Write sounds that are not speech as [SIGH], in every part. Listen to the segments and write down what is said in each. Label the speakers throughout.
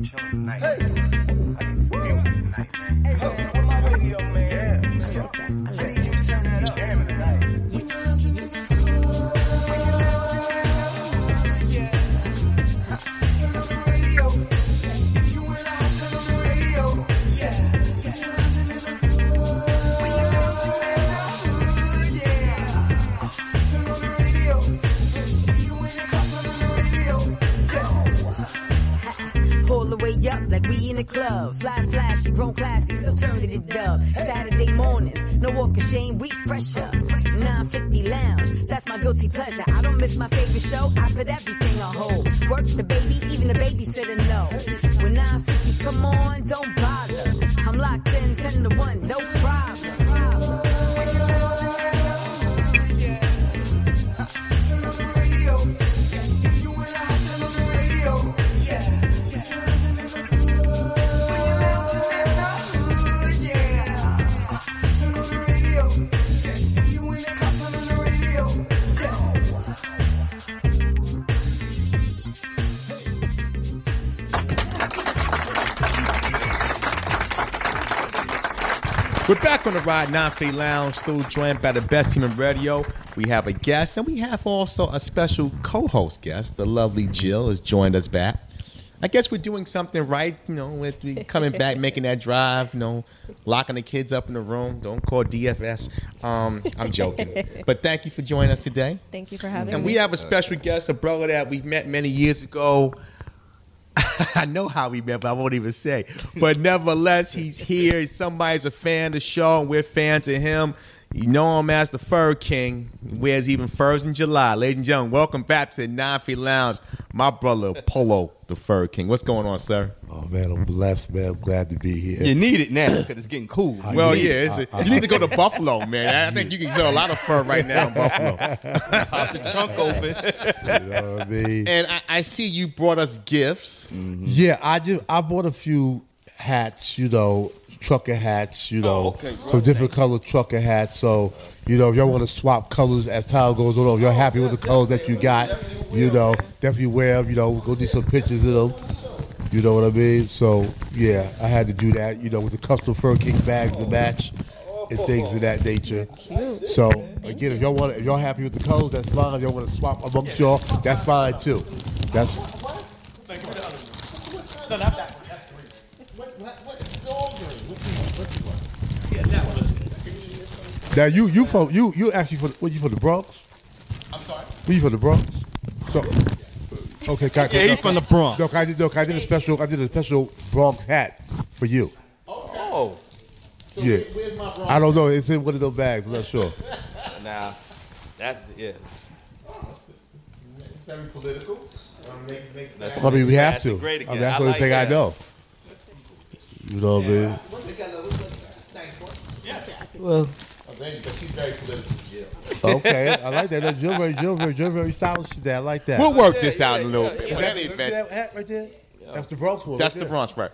Speaker 1: we tonight. Music tonight. Hey,
Speaker 2: we in the club. Fly flashy, grown classy, still turn the dub. Saturday mornings, no walk of shame, we fresher. 950 lounge, that's my guilty pleasure. I don't miss my favorite show, I put everything on hold. Work the baby, even the babysitter know. When 950 come on, don't bother. I'm locked in 10 to 1, no problem.
Speaker 3: We're back on the Ride 9 Lounge, still joined by the best team in radio. We have a guest, and we have also a special co-host guest. The lovely Jill has joined us back. I guess we're doing something right, you know, with we [LAUGHS] coming back, making that drive, you know, locking the kids up in the room. Don't call DFS. Um, I'm joking, [LAUGHS] but thank you for joining us today.
Speaker 4: Thank you for having us.
Speaker 3: And
Speaker 4: me.
Speaker 3: we have a special guest, a brother that we met many years ago. [LAUGHS] I know how we met, but I won't even say. But nevertheless, he's here. Somebody's a fan of the show, and we're fans of him. You know him as the Fur King. He wears even furs in July. Ladies and gentlemen, welcome back to the Nine Feet Lounge. My brother Polo, the Fur King. What's going on, sir?
Speaker 5: Oh man, I'm blessed, man. I'm glad to be here.
Speaker 6: You need it now because it's getting cool.
Speaker 5: I
Speaker 3: Well, yeah, it's
Speaker 5: I- I-
Speaker 3: you need to go to Buffalo, man. I think you can sell a lot of fur right now in Buffalo. [LAUGHS]
Speaker 6: Pop the trunk open.
Speaker 5: You know what I mean?
Speaker 3: And I, I see you brought us gifts.
Speaker 5: Yeah, I just I bought a few hats, you know, trucker hats, you know,
Speaker 6: okay, bro.
Speaker 5: some different color trucker hats. So, you know, if y'all want to swap colors as time goes on, if you're happy with the colors that you got, you know, definitely wear them. You know, go do some pictures of them. You know what I mean? So, yeah, I had to do that. You know, with the custom fur king bags to match and things of that nature. So, again, if y'all want, if y'all happy with the colors, that's fine. If y'all want to swap amongst y'all, that's fine too. That's Now you you from you you actually from what you from the Bronx?
Speaker 3: I'm sorry.
Speaker 5: Were you from the Bronx? So okay, can, I-
Speaker 6: Yeah, he from the Bronx.
Speaker 5: No, I did no, I did a special I did a special Bronx hat for you.
Speaker 6: Oh,
Speaker 5: yeah. I don't know. It's in one of those bags. I'm not sure. [LAUGHS]
Speaker 6: now that's yeah.
Speaker 3: Very political.
Speaker 6: That's
Speaker 5: I mean, we have
Speaker 6: that's
Speaker 5: to.
Speaker 6: Great
Speaker 5: I mean, that's the only
Speaker 6: like
Speaker 5: thing I know. You know what I mean?
Speaker 6: Well,
Speaker 3: she's very political, Jill.
Speaker 5: Okay, I like that. Jill very, Jill very, Jill very stylish today. I like that.
Speaker 3: We'll work this out
Speaker 6: yeah,
Speaker 3: a little
Speaker 6: yeah,
Speaker 3: bit.
Speaker 6: yeah.
Speaker 3: But
Speaker 5: Is
Speaker 3: any
Speaker 5: that, that hat right there? That's the Bronx one.
Speaker 3: That's
Speaker 5: right
Speaker 3: the
Speaker 5: there.
Speaker 3: Bronx, right?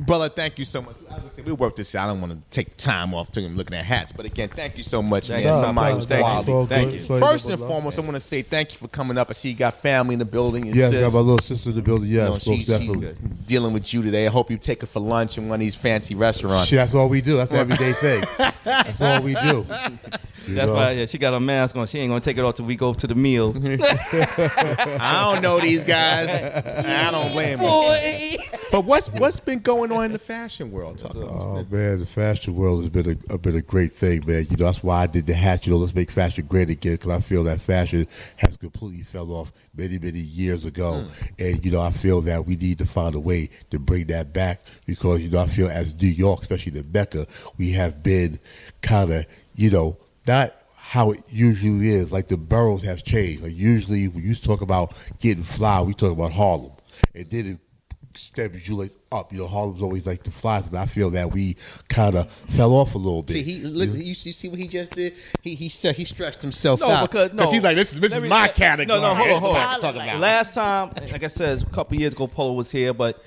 Speaker 3: Brother, thank you so much. We work this out. I don't want to take time off to him looking at hats, but again, thank you so much, man.
Speaker 6: you.
Speaker 3: Somebody
Speaker 5: No, no, no,
Speaker 3: quality.
Speaker 6: Thank you.
Speaker 3: First and foremost, I want to say thank you for coming up. I see you got family in the building.
Speaker 5: Yes,
Speaker 3: sis,
Speaker 5: got my little sister in the building.
Speaker 3: you
Speaker 5: Yes,
Speaker 3: know, she, she dealing with you today. I hope you take her for lunch in one of these fancy restaurants.
Speaker 5: Shit, that's all we do. That's everyday [LAUGHS] thing. That's all we do. [LAUGHS] You
Speaker 6: that's
Speaker 5: know?
Speaker 6: why yeah, she got her mask on. She ain't gonna take it off till we go to the meal. [LAUGHS] [LAUGHS]
Speaker 3: I don't know these guys. I don't blame them. But what's what's been going on in the fashion world? Talk about
Speaker 5: Oh man, the fashion world has been a, a been a great thing, man. You know that's why I did the hat. You know, let's make fashion great again because I feel that fashion has completely fell off many many years ago, hmm. and you know I feel that we need to find a way to bring that back because you know I feel as New York, especially the Mecca, we have been kind of you know not how it usually is. Like the boroughs have changed. Like usually when you talk about getting fly, we talk about Harlem, and then it steps you like up. You know, Harlem's always like the flies, but I feel that we kind of fell off a little bit.
Speaker 3: See, he look. You see, see what he just did? He he said he stretched himself
Speaker 6: No,
Speaker 3: out
Speaker 6: because no, Because
Speaker 3: he's like, this, this is
Speaker 6: me-
Speaker 3: my
Speaker 6: no,
Speaker 3: category.
Speaker 6: No, no, hold on, hold on.
Speaker 3: I'm about.
Speaker 6: Last time, like I said, a couple years ago, Polo was here, but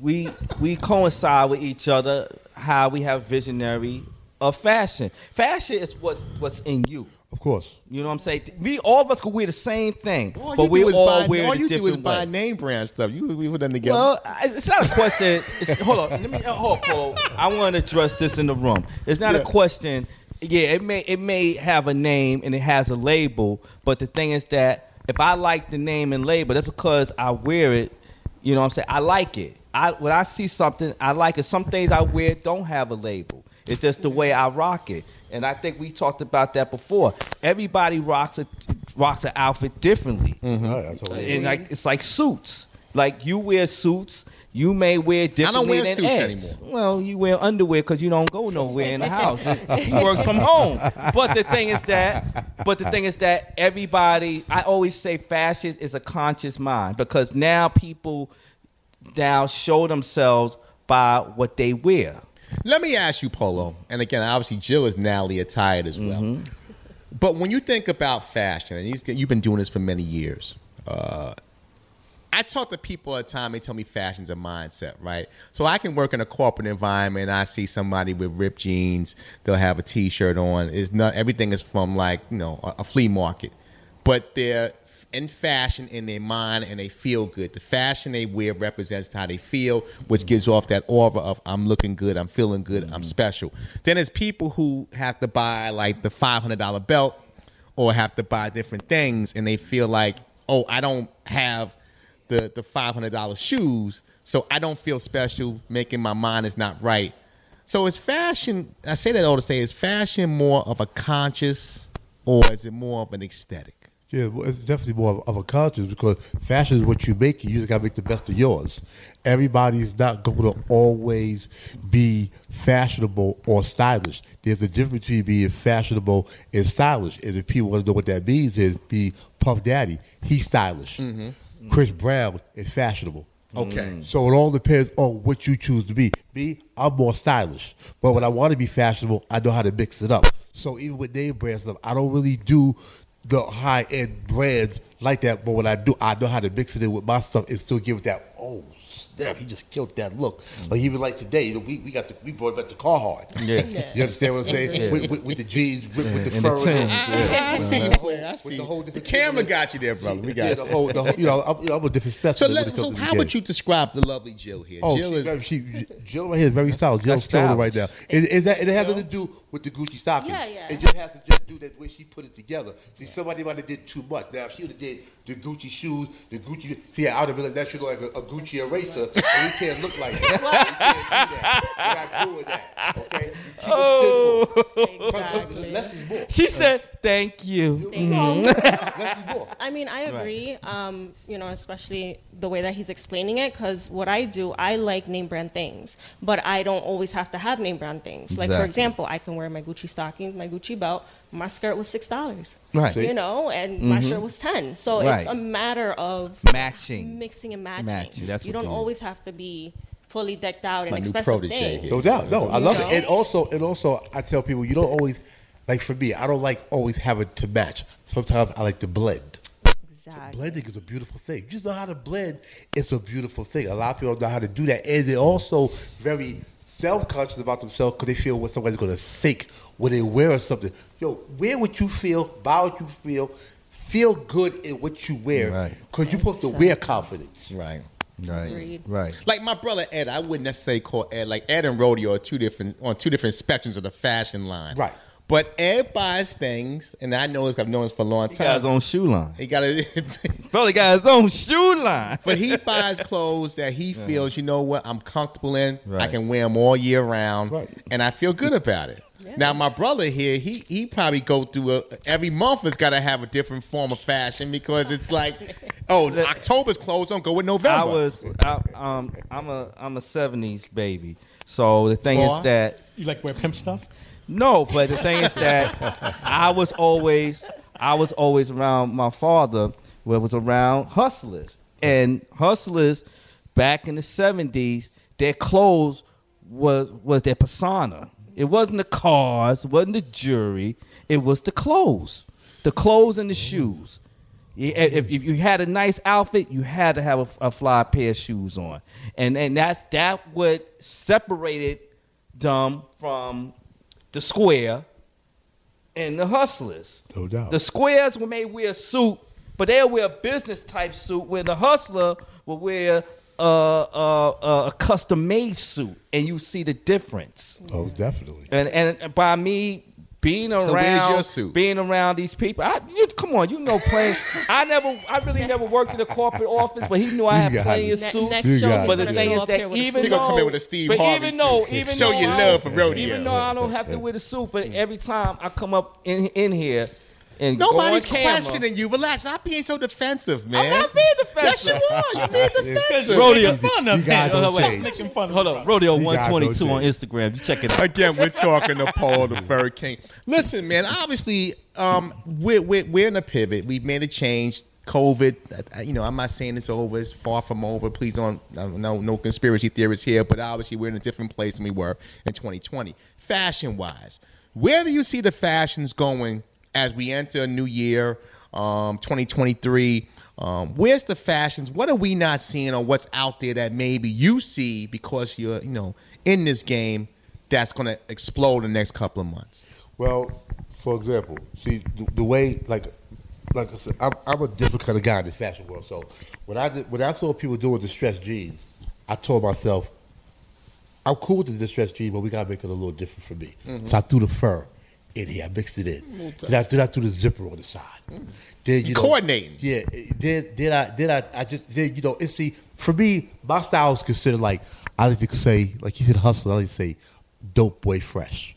Speaker 6: we we coincide with each other. How we have visionary of fashion. Fashion is what's what's in you.
Speaker 5: Of course.
Speaker 6: You know what I'm saying? We all of us could wear the same thing,
Speaker 3: All
Speaker 6: but
Speaker 3: you
Speaker 6: we
Speaker 3: do is
Speaker 6: all
Speaker 3: buy,
Speaker 6: wear
Speaker 3: all
Speaker 6: it a
Speaker 3: you do is
Speaker 6: different
Speaker 3: buy name brand stuff. You we put them together.
Speaker 6: Well, it's not a question. It's, hold on, let me uh, hold on, I want to address this in the room. It's not
Speaker 3: Yeah.
Speaker 6: a question. Yeah, it may it may have a name and it has a label, but the thing is that if I like the name and label, that's because I wear it. You know what I'm saying? I like it. I when I see something, I like it. Some things I wear don't have a label. It's just the way I rock it. And I think we talked about that before. Everybody rocks a rocks an outfit differently. Mm-hmm.
Speaker 5: Oh, all right, I totally
Speaker 6: And like it's like suits. Like you wear suits, you may wear differently
Speaker 3: wear
Speaker 6: than
Speaker 3: suits
Speaker 6: Eds.
Speaker 3: anymore.
Speaker 6: Well, you wear underwear because you don't go nowhere in the house. [LAUGHS] he works from home. But the thing is that, but the thing is that everybody. I always say fashion is a conscious mind because now people now show themselves by what they wear.
Speaker 3: Let me ask you, Polo, and again, obviously Jill is nowly attired as well.
Speaker 6: Mm-hmm.
Speaker 3: But when you think about fashion, and you've you've been doing this for many years, uh, I talk to people at the time. They tell me fashion's a mindset, right? So I can work in a corporate environment. I see somebody with ripped jeans. They'll have a T-shirt on. Is not everything is from like you know a, a flea market, but they're in fashion in their mind and they feel good. The fashion they wear represents how they feel, which mm-hmm. gives off that aura of I'm looking good, I'm feeling good, I'm mm-hmm. special. Then there's people who have to buy like the five hundred dollar belt or have to buy different things and they feel like, oh, I don't have the the five hundred dollar shoes, so I don't feel special. Making my mind is not right. So is fashion? I say that all to say is fashion more of a conscious or is it more of an aesthetic?
Speaker 5: Yeah, well, it's definitely more of, of a conscious because fashion is what you make. You just got to make the best of yours. Everybody's not going to always be fashionable or stylish. There's a difference between being fashionable and stylish. And if people want to know what that means, is be Puff Daddy. He's stylish. Mm-hmm. Chris Brown is fashionable.
Speaker 3: Okay. Mm.
Speaker 5: So it all depends on what you choose to be. Me, I'm more stylish. But when I want to be fashionable, I know how to mix it up. So even with name brand stuff, I don't really do the high end brands like that. But when I do, I know how to mix it in with my stuff and still give it that, oh, snap, he just killed that look. Like even like today, you know, we, we got the, we brought back the Carhartt.
Speaker 6: Yeah.
Speaker 5: You understand what I'm saying?
Speaker 6: Yeah.
Speaker 5: With, with, with the jeans, with, with the
Speaker 6: and the
Speaker 5: fur.
Speaker 6: Timbs,
Speaker 3: I, I see you, player. I see.
Speaker 5: the whole
Speaker 3: The camera got you there, brother. We got
Speaker 5: Yeah, the whole, the whole, you know, I'm, you know, I'm a different
Speaker 3: So, let,
Speaker 5: when it comes
Speaker 3: so how
Speaker 5: game.
Speaker 3: would you describe the lovely Jill here?
Speaker 5: Oh,
Speaker 3: Jill
Speaker 5: she,
Speaker 3: is
Speaker 5: she, Jill right here is very solid. Jill's
Speaker 6: That's
Speaker 5: killing right now.
Speaker 6: stylish.
Speaker 5: It, it, that, it has nothing to do with the Gucci stockings.
Speaker 4: Yeah, yeah.
Speaker 5: It just has to just do that way she put it together. See, somebody might have did too much. Now, if she would have did the Gucci shoes, the Gucci. See, I would have been like, that should look like a, a Gucci eraser, and we can't look like that. [LAUGHS] we can't do that. We're not doing that. Okay? Keep
Speaker 6: Oh.
Speaker 5: it simple.
Speaker 4: Exactly.
Speaker 5: less is more.
Speaker 6: She said, "Thank you."
Speaker 4: Thank
Speaker 5: No,
Speaker 4: you.
Speaker 5: less is more. [LAUGHS]
Speaker 4: I mean, I agree. Um, you know, especially the way that he's explaining it, because what I do, I like name brand things, but I don't always have to have name brand things. Like for example, I can wear my Gucci stockings, my Gucci belt. My skirt was six dollars.
Speaker 6: Right.
Speaker 4: You know, and my shirt was ten. So
Speaker 6: Right.
Speaker 4: it's a matter of
Speaker 6: Matching.
Speaker 4: mixing and matching.
Speaker 6: Matching, that's
Speaker 4: you don't
Speaker 6: it is.
Speaker 4: Always have to be fully decked out
Speaker 3: My
Speaker 4: and
Speaker 3: new
Speaker 4: expensive
Speaker 3: protege
Speaker 4: things.
Speaker 3: here.
Speaker 5: No doubt. No, I
Speaker 4: You
Speaker 5: love
Speaker 4: know?
Speaker 5: it. And also, and also, I tell people you don't always like. For me, I don't like always having to match. Sometimes I like to blend.
Speaker 4: Exactly.
Speaker 5: Blending is a beautiful thing. You just know how to blend. It's a beautiful thing. A lot of people don't know how to do that, and they're also very self-conscious about themselves because they feel what somebody's going to think when they wear something. Yo, wear what you feel, buy what you feel, feel good in what you wear
Speaker 6: Right.
Speaker 5: because you're supposed to wear confidence.
Speaker 3: right.
Speaker 6: Right.
Speaker 4: Agreed.
Speaker 6: Right.
Speaker 3: Like my brother Ed, I wouldn't necessarily call Ed like Ed and Rodeo are two different on two different spectrums of the fashion line.
Speaker 5: Right.
Speaker 3: But Ed buys things, and I know this. I've known this for a long time.
Speaker 6: He got his own shoe line.
Speaker 3: He got a, [LAUGHS]
Speaker 6: Brother got his own shoe line.
Speaker 3: but he buys clothes that he feels, you know what, I'm comfortable in. I can wear them all year round,
Speaker 5: Right.
Speaker 3: and I feel good about it. Now my brother here, he he probably go through a every month has got to have a different form of fashion because it's like, [LAUGHS] oh, October's clothes don't go with November.
Speaker 6: I was, I, um, I'm a, I'm a '70s baby. So the thing
Speaker 3: Boy.
Speaker 6: is that
Speaker 7: You like wear pimp stuff?
Speaker 6: No, but the thing is that I was always I was always around my father where was around hustlers. And hustlers back in the seventies, their clothes was was their persona. It wasn't the cars, it wasn't the jury, it was the clothes. The clothes and the shoes. If, if you had a nice outfit, you had to have a, a fly pair of shoes on, and and that's that what separated them from the square and the hustlers.
Speaker 5: No doubt.
Speaker 6: The squares may wear a suit, but they'll wear a business type suit. Where the hustler will wear a, a, a, a custom made suit, and you see the difference.
Speaker 5: Oh, definitely.
Speaker 6: And and by me being around,
Speaker 3: where's your suit?
Speaker 6: being around these people, I, you, come on, you know, playing. I never, I really never worked in a corporate office, but he knew I had plenty of suits.
Speaker 4: next show,
Speaker 5: got
Speaker 4: he's.
Speaker 6: But the
Speaker 4: gonna
Speaker 6: thing is that
Speaker 4: here with a
Speaker 6: even
Speaker 3: He
Speaker 4: suit.
Speaker 3: gonna come in
Speaker 6: though,
Speaker 3: with a Steve
Speaker 6: but
Speaker 3: Harvey
Speaker 6: even though,
Speaker 3: suit.
Speaker 6: even
Speaker 3: Show
Speaker 6: though
Speaker 3: your love for rodeo.
Speaker 6: Even though I don't have to wear the suit, but every time I come up in in here and
Speaker 3: Nobody's
Speaker 6: go on camera,
Speaker 3: questioning you. Relax. Stop being so defensive, man.
Speaker 6: I'm not being
Speaker 3: Yes, you
Speaker 6: defensive.
Speaker 3: are. You're being [LAUGHS] defensive.
Speaker 6: Rodeo.
Speaker 7: Making fun of
Speaker 5: You guys
Speaker 7: him.
Speaker 5: don't
Speaker 6: Hold on,
Speaker 5: change.
Speaker 7: Making fun of
Speaker 6: Hold
Speaker 7: him.
Speaker 6: on, Rodeo 122 on Instagram. You check it out.
Speaker 3: Again, we're talking to Paul the [LAUGHS] Fur King. Listen, man. Obviously, um, we're, we're we're in a pivot. We've made a change. COVID, uh, you know, I'm not saying it's over. It's far from over. Please don't, no, no conspiracy theories here. But obviously, we're in a different place than we were in 2020. Fashion wise, where do you see the fashions going as we enter a new year, um, 2023? Um, where's the fashions? What are we not seeing, or what's out there that maybe you see because you're, you know, in this game that's going to explode in the next couple of months?
Speaker 5: Well, for example, see the, the way like like I said, I'm, I'm a different kind of guy in the fashion world. So when I did, when I saw people doing distressed jeans, I told myself, I'm cool with the distressed jeans, but we gotta make it a little different for me. So I threw the fur in here. I mixed it in. Then I, then I threw the zipper on the side. Mm. Then you know,
Speaker 3: Coordinating.
Speaker 5: Yeah. Did then I did I I just did you know it's see for me my style is considered like I like to say like he said hustle. I like to say dope boy fresh.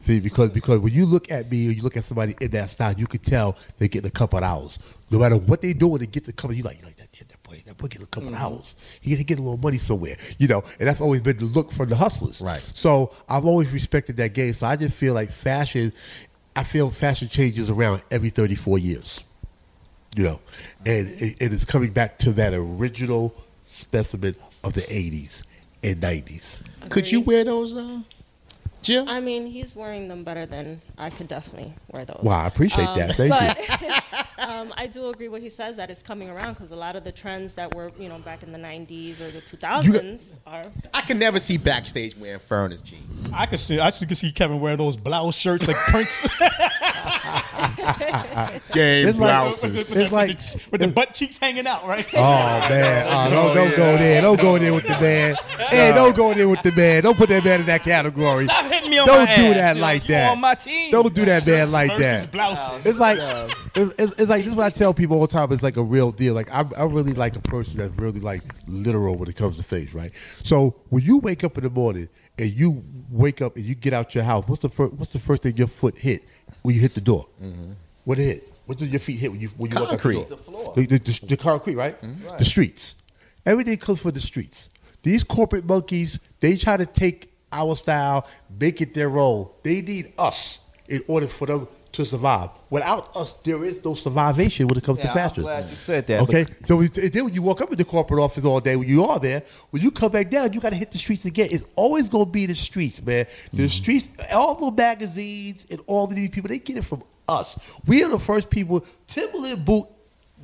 Speaker 5: See, because because when you look at me or you look at somebody in that style, you can tell they're getting a couple of hours. No matter what they doing to get the couple, you like you like that, yeah, that boy, that boy getting a couple of hours. He gonna get a little money somewhere, you know. And that's always been the look from the hustlers.
Speaker 3: Right.
Speaker 5: So I've always respected that game. So I just feel like fashion. I feel fashion changes around every thirty four years. You know, and it, it is coming back to that original specimen of the eighties and nineties.
Speaker 3: Could you wear those, uh, Jill?
Speaker 4: I mean, he's wearing them better than I could definitely wear those.
Speaker 5: Wow, I appreciate
Speaker 4: Um,
Speaker 5: that. Thank you.
Speaker 4: but [LAUGHS] [LAUGHS] um, I do agree what he says that it's coming around because a lot of the trends that were, you know, back in the '90s or the 2000s are.
Speaker 3: I can never see backstage wearing furnace jeans.
Speaker 7: I could see. I could see Kevin wearing those blouse shirts like Prince. [LAUGHS]
Speaker 3: Game
Speaker 5: It's like-
Speaker 3: blouses.
Speaker 7: with, the,
Speaker 5: It's like-
Speaker 7: with the- with the butt cheeks hanging out, right?
Speaker 5: Oh man, oh, don't, don't go there. Don't go there with the man. Hey, don't go there with the man. Don't put that man in that category.
Speaker 6: Stop hitting me on
Speaker 5: Don't
Speaker 6: my
Speaker 5: do
Speaker 6: ass.
Speaker 5: that
Speaker 6: You
Speaker 5: like
Speaker 6: know,
Speaker 5: that.
Speaker 6: On my team.
Speaker 5: Don't do that man like
Speaker 7: Versus
Speaker 5: that.
Speaker 7: blouses.
Speaker 5: It's like it's, it's, it's like this is what I tell people all the time. It's like a real deal. Like I'm, I'm really like a person that's really like literal when it comes to things, right? So when you wake up in the morning and you wake up and you get out your house, what's the first what's the first thing your foot hit when you hit the door? Mm-hmm. What it hit? What did your feet hit when you when you walk out
Speaker 3: Concrete.
Speaker 5: the door?
Speaker 6: The floor.
Speaker 5: The, the, the, the concrete, right? Mm-hmm. The streets. Everything comes from the streets. These corporate monkeys, they try to take our style, make it their role. They need us in order for them to survive. Without us, there is no survivation when it comes
Speaker 6: Yeah,
Speaker 5: to fashion.
Speaker 6: I'm glad you said that.
Speaker 5: Okay, so we, then when you walk up in the corporate office all day, when you are there, when you come back down, you got to hit the streets again. It's always going to be the streets, man. The mm-hmm. streets, all the magazines and all of these people, they get it from us. We are the first people. Timberland boot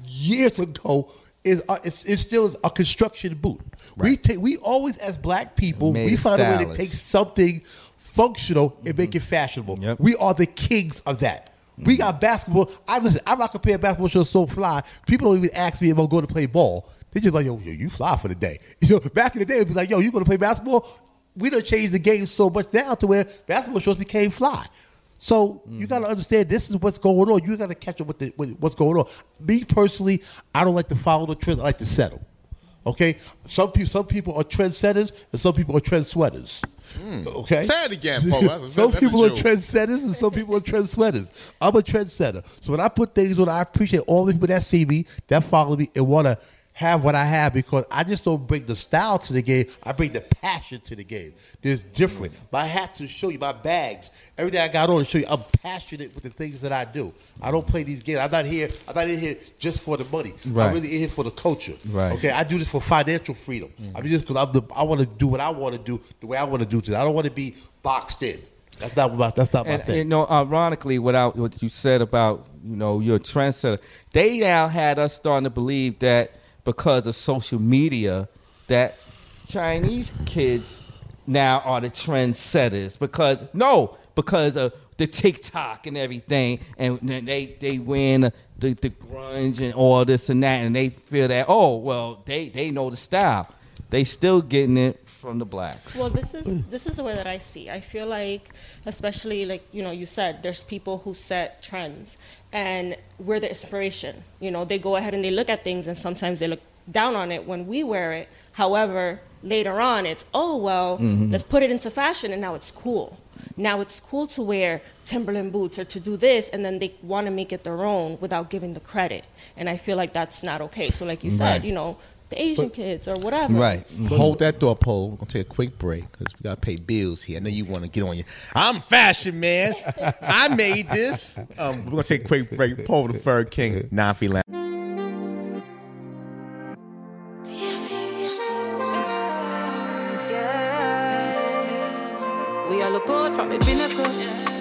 Speaker 5: years ago is uh, it's, it's still a construction boot. We take we always as black people
Speaker 6: Made
Speaker 5: we find a way to take something functional and make it fashionable.
Speaker 6: Yep.
Speaker 5: We are the kings of that. We got basketball. I listen. I'm not comparing basketball shows so fly. People don't even ask me if I'm going to play ball. They just like, yo, yo, you fly for the day. [LAUGHS] You know, back in the day, it'd be like, yo, you going to play basketball? We done changed the game so much now to where basketball shows became fly. So you got to mm-hmm. understand this is what's going on. You got to catch up with, the, with what's going on. Me personally, I don't like to follow the trend. I like to settle. Okay, some people some people are trendsetters and some people are trend sweaters. Mm. Okay,
Speaker 3: Say it again, Paul. That's- [LAUGHS]
Speaker 5: some
Speaker 3: that's
Speaker 5: people are trendsetters and some people are trend sweaters. I'm a trendsetter, so when I put things on, I appreciate all the people that see me, that follow me, and want to have what I have because I just don't bring the style to the game. I bring the passion to the game. There's different. Mm. My hats to show you my bags. Everything I got on to show you I'm passionate with the things that I do. I don't play these games. I'm not here. I'm not in here just for the money.
Speaker 6: Right.
Speaker 5: I'm really in here for the culture.
Speaker 6: Right.
Speaker 5: Okay. I do this for financial freedom. Mm. I mean, just because I'm the, I want to do what I want to do the way I want to do it. I don't want to be boxed in. That's not my. That's not my
Speaker 6: and,
Speaker 5: thing.
Speaker 6: you know, ironically, without what you said about you know your trendsetter, they now had us starting to believe that because of social media, that Chinese kids now are the trendsetters. Because no, because of the TikTok and everything, and they they the, the, the grunge and all this and that, and they feel that oh well they they know the style. They still getting it from the blacks.
Speaker 4: Well, this is this is the way that I see. I feel like, especially like you know, you said there's people who set trends, and we're the inspiration. You know, they go ahead and they look at things, and sometimes they look down on it when we wear it. However, later on, it's oh well, mm-hmm. let's put it into fashion, and now it's cool. Now it's cool to wear Timberland boots or to do this, and then they want to make it their own without giving the credit. And I feel like that's not okay. So, like you said, you know, the Asian kids or whatever.
Speaker 6: Right.
Speaker 3: Hold that thought, Paul. We're gonna take a quick break because we gotta pay bills here. I know you want to get on your. I'm fashion man. [LAUGHS] I made this. Um, we're gonna take a quick break. Paul the Fur King, non Lounge.
Speaker 8: We all look good from a pinnacle.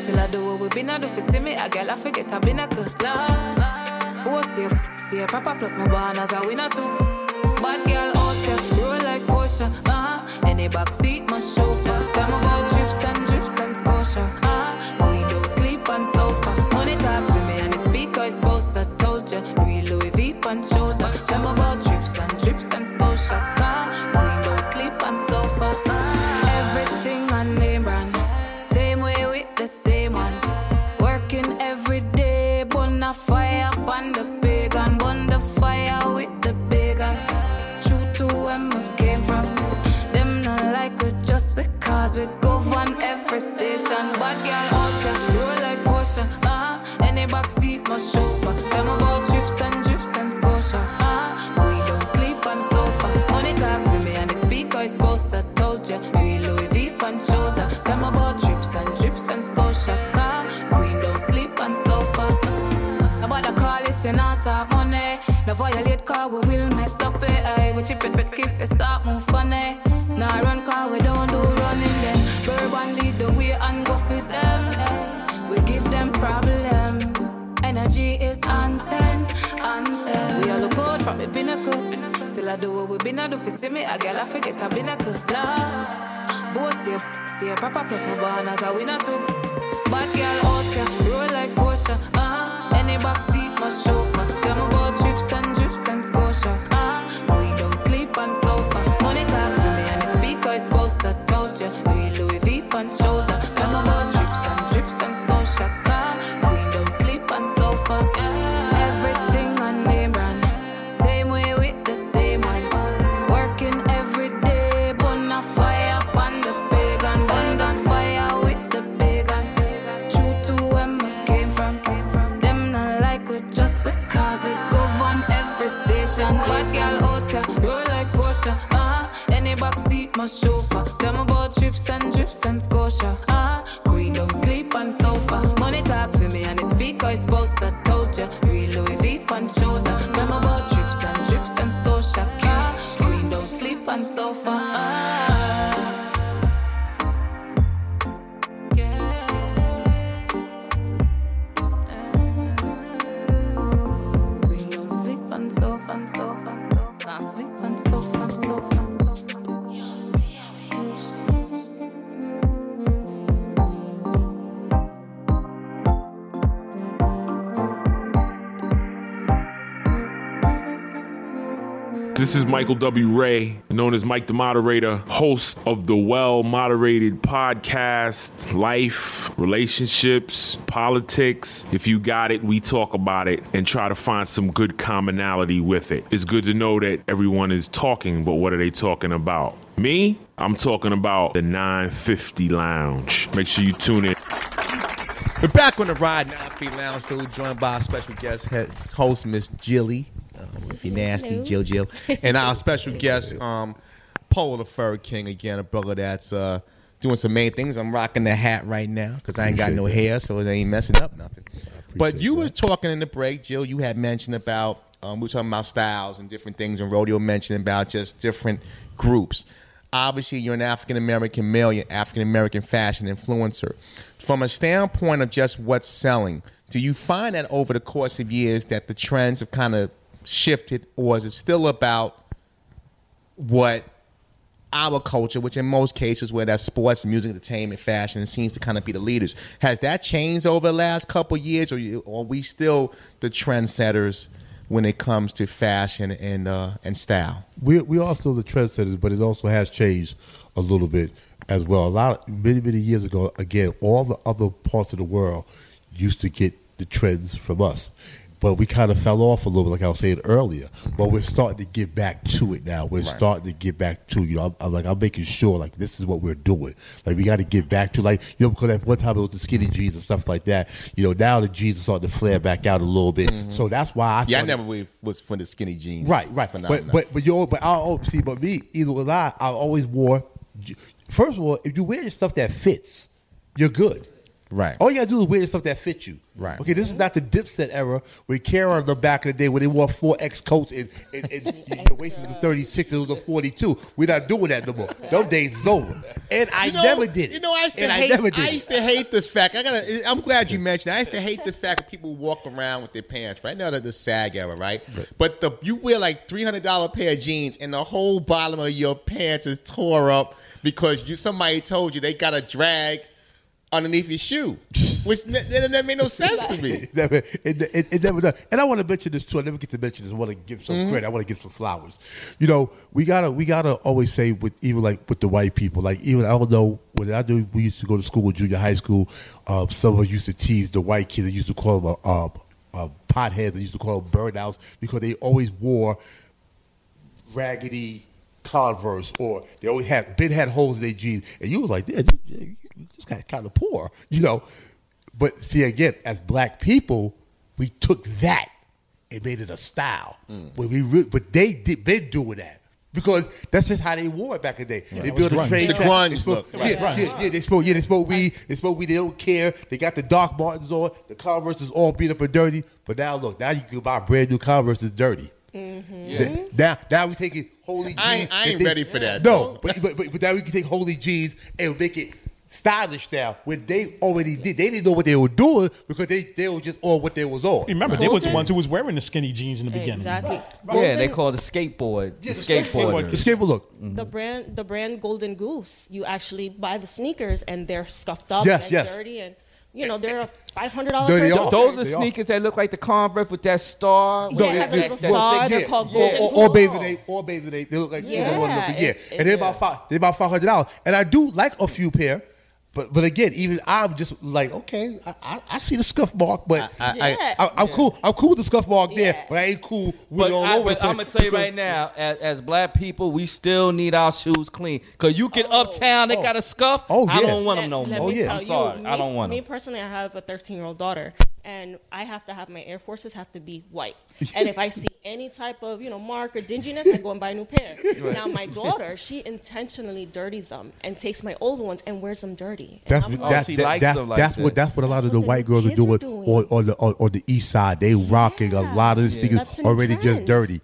Speaker 8: Still I do what we been I do for see me. A girl I forget a pinnacle. Oh, safe, see a proper plus my banners a winner too. Bad girl here, roll like Porsche. Uh-huh. Any back seat must chauffeur. Tell me about trips
Speaker 9: Michael W. Ray, known as Mike the Moderator, host of the Well Moderated podcast, life, relationships, politics. If you got it, we talk about it and try to find some good commonality with it. It's good to know that everyone is talking, but what are they talking about? Me? I'm talking about the 950 Lounge. Make sure you tune in.
Speaker 3: We're back on the Ride 9 Lounge, still joined by special guest host, Miss Jilly. Um, if you're nasty, Jill Jill. And our special guest, um, Paul the Fur King, again, a brother that's uh, doing some main things. I'm rocking the hat right now because I ain't got no hair, so it ain't messing up nothing. But you were talking in the break, Jill, you had mentioned about, um, we were talking about styles and different things, and Rodeo mentioned about just different groups. Obviously, you're an African American male, you're African American fashion influencer. From a standpoint of just what's selling, do you find that over the course of years that the trends have kind of shifted, or is it still about what our culture, which in most cases where that's sports, music, entertainment, fashion, seems to kind of be the leaders. Has that changed over the last couple years, or, are we still the trendsetters when it comes to fashion and uh, and style?
Speaker 5: we we are still the trendsetters, but it also has changed a little bit as well. A lot of, many many years ago, again, all the other parts of the world used to get the trends from us. But we kind of fell off a little bit, like I was saying earlier. But we're starting to get back to it now. We're starting to get back to you know. I'm, I'm like I'm making sure like this is what we're doing. Like we got to get back to like you know because at one time it was the skinny jeans and stuff like that. You know now the jeans are starting to flare back out a little bit. Mm-hmm. So that's why I
Speaker 3: Yeah, I never was for the skinny jeans.
Speaker 5: Right, right.
Speaker 3: phenomenon.
Speaker 5: But but but you but I oh, see, but me either was I. I always wore. First of all, if you wear the stuff that fits, you're good.
Speaker 3: Right.
Speaker 5: All you gotta do is wear the stuff that fits you.
Speaker 3: Right.
Speaker 5: Okay, this is not the dipset era where Karen the back of the day when they wore four X coats and, and, and [LAUGHS] the waist was a 36 and it was a 42. We're not doing that no more. Those days is over. And I
Speaker 3: You know-
Speaker 5: never did it.
Speaker 3: You know, I used to
Speaker 5: and
Speaker 3: hate.
Speaker 5: I never did
Speaker 3: I used to hate the fact. I gotta. I'm glad you mentioned. That. I used to hate the fact that people walk around with their pants. Right now, they're the sag era, right? But the you wear like three hundred dollar pair of jeans, and the whole bottom of your pants is tore up because you somebody told you they got a drag underneath your shoe, which that, that made no sense to me. [LAUGHS]
Speaker 5: It never, it, it, it never does. And I want to mention this too. I never get to mention this. I want to give some
Speaker 3: Mm-hmm.
Speaker 5: credit. I want to give some flowers. You know, we gotta we gotta always say with even like with the white people, like even I don't know when I do. We used to go to school, junior high school. Uh, some of us used to tease the white kids. They used to call them uh, uh, uh, potheads. They used to call them burnouts because they always wore raggedy Converse, or they always had been had holes in their jeans, and you was like, "Yeah, this, this guy kind of poor," you know. But see, again, as black people, we took that and made it a style. Mm. But we, re- but they did been doing that. Because that's just how they wore it back in the day. they built a
Speaker 7: grunge.
Speaker 5: train
Speaker 3: The
Speaker 5: track.
Speaker 3: grunge
Speaker 5: They smoke,
Speaker 3: look.
Speaker 5: yeah, yeah, yeah, they smoke. Yeah, they smoke weed. They smoke weed. They don't care. They got the Doc Martens on. The Converse is all beat up and dirty. But now look, now you can buy brand new Converse that's dirty. Mm-hmm. Th- Now, now we take it holy jeans.
Speaker 3: I ain't- I ain't
Speaker 5: think-
Speaker 3: ready for that,
Speaker 5: No, but, but, but but now we can take holy jeans and make it stylish now. When they already did, they didn't know what they were doing because they they were just on what they was on.
Speaker 7: Remember, they was the ones who was wearing the skinny jeans in the beginning.
Speaker 4: Exactly.
Speaker 6: Yeah, they called it the skateboard. The
Speaker 5: Yeah, the
Speaker 6: skateboard.
Speaker 5: The skateboard look.
Speaker 4: the mm-hmm. brand the brand Golden Goose. You actually buy the sneakers and they're scuffed up
Speaker 5: Yes,
Speaker 4: and
Speaker 5: yes.
Speaker 4: dirty and you know they're a five hundred dollar
Speaker 5: Dirty
Speaker 4: pair
Speaker 5: are.
Speaker 4: of
Speaker 6: Those are
Speaker 4: sneakers.
Speaker 5: They are.
Speaker 6: sneakers that look like the Converse with that star.
Speaker 4: Yeah,
Speaker 6: with
Speaker 4: it has a
Speaker 6: that-
Speaker 4: little
Speaker 6: that-
Speaker 4: star. They're called
Speaker 5: or,
Speaker 4: Golden
Speaker 5: or, or
Speaker 4: Goose.
Speaker 5: bathing ape, or bathing ape. They look like
Speaker 4: Yeah,
Speaker 5: yeah, one looking, yeah.
Speaker 4: it's-
Speaker 5: and they're about five, they're about five hundred dollars. And I do like a few pair, but but again, even I'm just like okay, I, I, I see the scuff mark, but I, I,
Speaker 4: Yeah.
Speaker 5: I, I'm cool. I'm cool with the scuff mark there, but I ain't cool with
Speaker 6: But,
Speaker 5: all
Speaker 6: I,
Speaker 5: over the
Speaker 6: but
Speaker 5: place.
Speaker 6: I'm gonna tell you right now, as, as black people, we still need our shoes clean. Cause you get oh. uptown, they oh. got a scuff.
Speaker 5: Oh, yeah.
Speaker 6: I don't want them no
Speaker 4: Let- let
Speaker 6: more.
Speaker 4: me
Speaker 5: Oh, yeah.
Speaker 6: I'm sorry,
Speaker 4: you,
Speaker 6: I
Speaker 4: me-
Speaker 6: don't want them.
Speaker 4: Me personally, I have a 13 year old daughter, and I have to have my Air Forces have to be white. [LAUGHS] and if I see any type of you know mark or dinginess, I go and buy a new pair. Now my daughter, she intentionally dirties them and takes my old ones and wears them dirty.
Speaker 5: That's what,
Speaker 4: like,
Speaker 5: that, that,
Speaker 6: likes like
Speaker 5: that's what that's what a lot
Speaker 4: That's
Speaker 5: of the
Speaker 4: the
Speaker 5: white girls are
Speaker 4: kids are
Speaker 5: doing,
Speaker 4: doing.
Speaker 5: on, on the on, on the east side. They rocking a lot of these
Speaker 6: Yeah.
Speaker 5: things
Speaker 4: That's in
Speaker 5: already just dirty.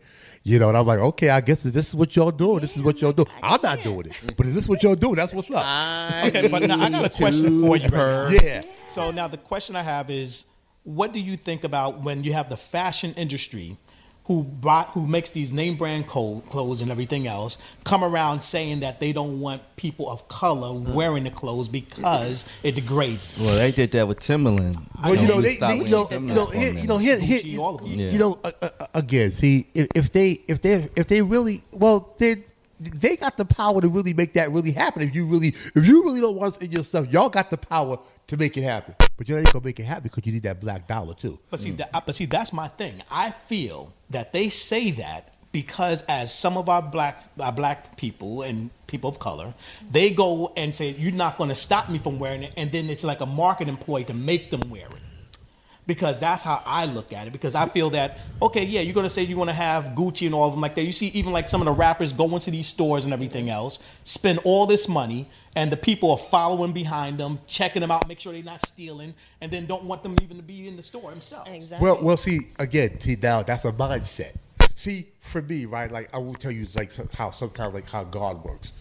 Speaker 5: You know, and I'm like, okay, I guess this is what y'all doing. This is what y'all doing.
Speaker 4: I
Speaker 5: I'm not doing it, but is this what y'all doing? That's what's up.
Speaker 7: Okay, but now I got a question for you. Right now.
Speaker 5: yeah.
Speaker 7: So now the question I have is, what do you think about when you have the fashion industry, who brought, who makes these name brand clothes and everything else, come around saying that they don't want people of color wearing the clothes because it degrades. them?
Speaker 6: Well, they did that with Timberland.
Speaker 5: Well, you know, they,
Speaker 6: stopped
Speaker 5: they you
Speaker 6: with
Speaker 5: know, you know, here, you know, here, here,
Speaker 7: Gucci, all of them.
Speaker 5: you know, uh, uh, again, see, if, if they, if they, if they really, well, they, they got the power to really make that really happen. If you really, if you really don't want it in your stuff, y'all got the power to make it happen. But you're not gonna make it happen because you need that black dollar too.
Speaker 7: But see, that, but see, that's my thing. I feel that they say that because as some of our black our black people and people of color, they go and say, "You're not to stop me from wearing it," and then it's like a marketing employee to make them wear it. Because that's how I look at it. Because I feel that okay, yeah, you're going to say you want to have Gucci and all of them like that. You see, even like some of the rappers go into these stores and everything else, spend all this money, and the people are following behind them, checking them out, make sure they're not stealing, and then don't want them even to be in the store themselves.
Speaker 4: Exactly.
Speaker 5: Well, well, see, again, see now that's a mindset. See, for me, right? Like I will tell you, like how sometimes like how God works.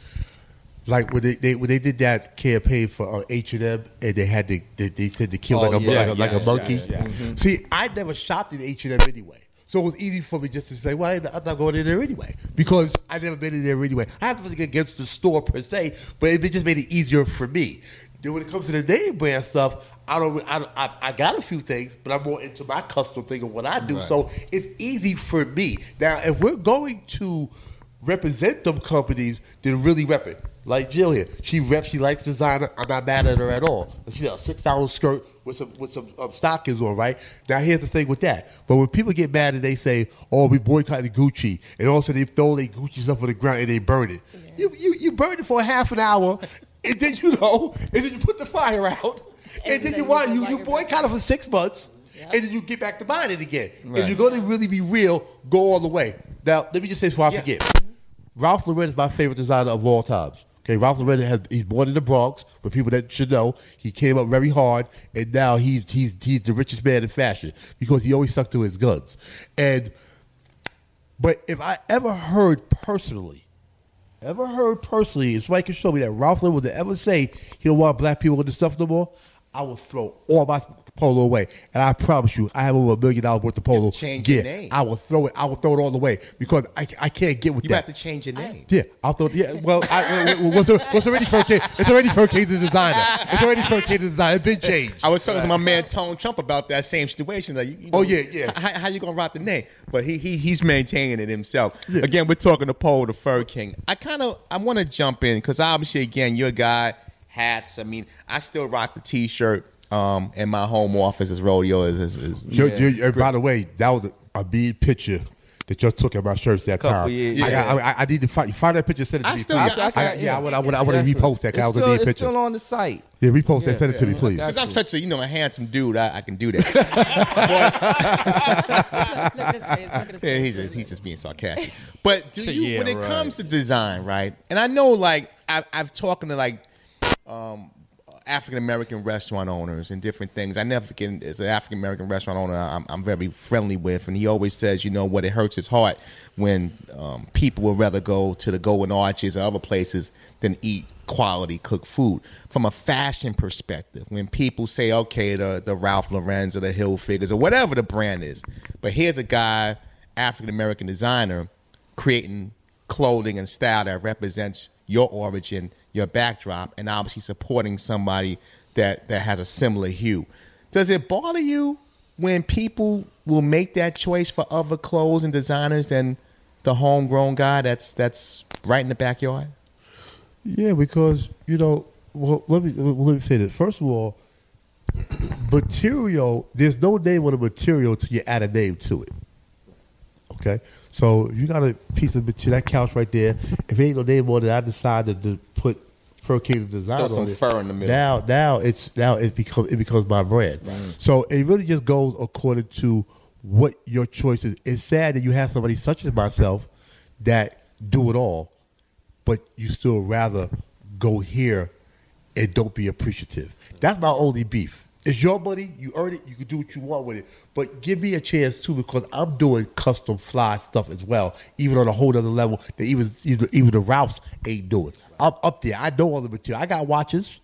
Speaker 5: Like when they, they when they did that campaign for uh, H and M, and they had to they, they said to kill
Speaker 6: Oh,
Speaker 5: like a
Speaker 6: yeah,
Speaker 5: like, a, like a monkey.
Speaker 6: yes.
Speaker 5: See, I never shopped at H and M anyway. So it was easy for me just to say, well, I'm not going in there anyway because I never been in there anyway. I have nothing against the store per se, but it just made it easier for me. Then when it comes to the name brand stuff, I don't, I, don't- I, I got a few things, but I'm more into my custom thing of what I do. So it's easy for me. Now, if we're going to represent them companies, then really rep it. Like Jill here, she reps. She likes designer. I'm not mad at her at all. She got a six dollar skirt with some with some um, stockings on, right? Now here's the thing with that. But when people get mad and they say, "Oh, we boycotted Gucci," and also they throw their Gucci's up on the ground and they burn it, you, you you burn it for a half an hour, and then you know, and then you put the fire out, and, then, you want you you boycott it for six months, and then you get back to buying it again. If you're going to really be real, go all the way. Now let me just say before I forget. Ralph Lauren is my favorite designer of all times. Okay, Ralph Lauren has he's born in the Bronx, but people that should know he came up very hard, and now he's he's he's the richest man in fashion because he always stuck to his guns. And but if I ever heard personally, ever heard personally, if somebody can show me that Ralph Lauren would ever say he don't want black people with the stuff no more, I will throw all my polo away. And I promise you, I have over a million dollars worth of polo
Speaker 3: change your name.
Speaker 5: I will throw it. I will throw it all the way because I, I can't get with
Speaker 3: You
Speaker 5: that.
Speaker 3: have to change your name.
Speaker 5: Yeah, I'll throw. Yeah, well, I, what's, what's already Fur King? It's already Fur King the designer. It's already Fur King the designer. It's been changed.
Speaker 3: I was talking to my man Tone Trump about that same situation. Like, you, you
Speaker 5: Oh, yeah, yeah.
Speaker 3: How, how you gonna rock the name? But he, he he's maintaining it himself. Again, we're talking to Paul the Fur King. I kind of I want to jump in because obviously, again, you're a guy. Hats. I mean, I still rock the T-shirt. Um, in my home office as rodeo is. is, is
Speaker 5: You're- you're- and by the way, that was a, a big picture that y'all took at my shirts that
Speaker 6: Couple
Speaker 5: time.
Speaker 6: years,
Speaker 5: I, got,
Speaker 6: yeah.
Speaker 5: I, I need to find, find that picture. Send it to
Speaker 3: I
Speaker 5: me,
Speaker 3: still-
Speaker 5: please.
Speaker 3: I- I-
Speaker 5: I- yeah, I want. I want. I want to
Speaker 6: Definitely.
Speaker 5: repost that. 'cause I
Speaker 6: It's
Speaker 5: was a
Speaker 6: still,
Speaker 5: big
Speaker 6: it's
Speaker 5: picture.
Speaker 6: still on the site.
Speaker 5: Yeah, repost that.
Speaker 6: Yeah,
Speaker 5: Send it to
Speaker 6: yeah,
Speaker 5: me, please.
Speaker 6: I
Speaker 3: Because I'm such a you know a handsome dude, I, I can do that. [LAUGHS]
Speaker 4: Look at his face. Look at his
Speaker 3: Yeah,
Speaker 4: face.
Speaker 3: he's just, he's just being sarcastic. But do
Speaker 7: So,
Speaker 3: you,
Speaker 7: yeah,
Speaker 3: when it
Speaker 7: right.
Speaker 3: comes to design, right? And I know, like, I've, I've talking to like um, African American restaurant owners and different things. I never forget as an African American restaurant owner, I'm, I'm very friendly with, and he always says, you know, what it hurts his heart when um, people would rather go to the Golden Arches or other places than eat quality cooked food. From a fashion perspective, when people say, okay, the the Ralph Lauren's or the Hilfigers or whatever the brand is, but here's a guy, African American designer, creating clothing and style that represents your origin, your backdrop, and obviously supporting somebody that, that has a similar hue. Does it bother you when people will make that choice for other clothes and designers than the homegrown guy that's that's right in the backyard?
Speaker 5: Yeah, because you know, well, let me let me say this. First of all, [CLEARS THROAT] material. There's no name on the material till you add a name to it. Okay, so you got a piece of material, that couch right there. If it ain't no name on it, I decided to put King design
Speaker 3: Throw some fur in the middle.
Speaker 5: Now, now it's now it becomes it becomes my brand. So it really just goes according to what your choice is. It's sad that you have somebody such as myself that do it all, but you still rather go here and don't be appreciative. That's my only beef. It's your money. You earn it. You can do what you want with it. But give me a chance too, because I'm doing custom fly stuff as well, even on a whole other level that even even, even the Ralphs ain't doing. I'm up there. I know all the material. I got watches.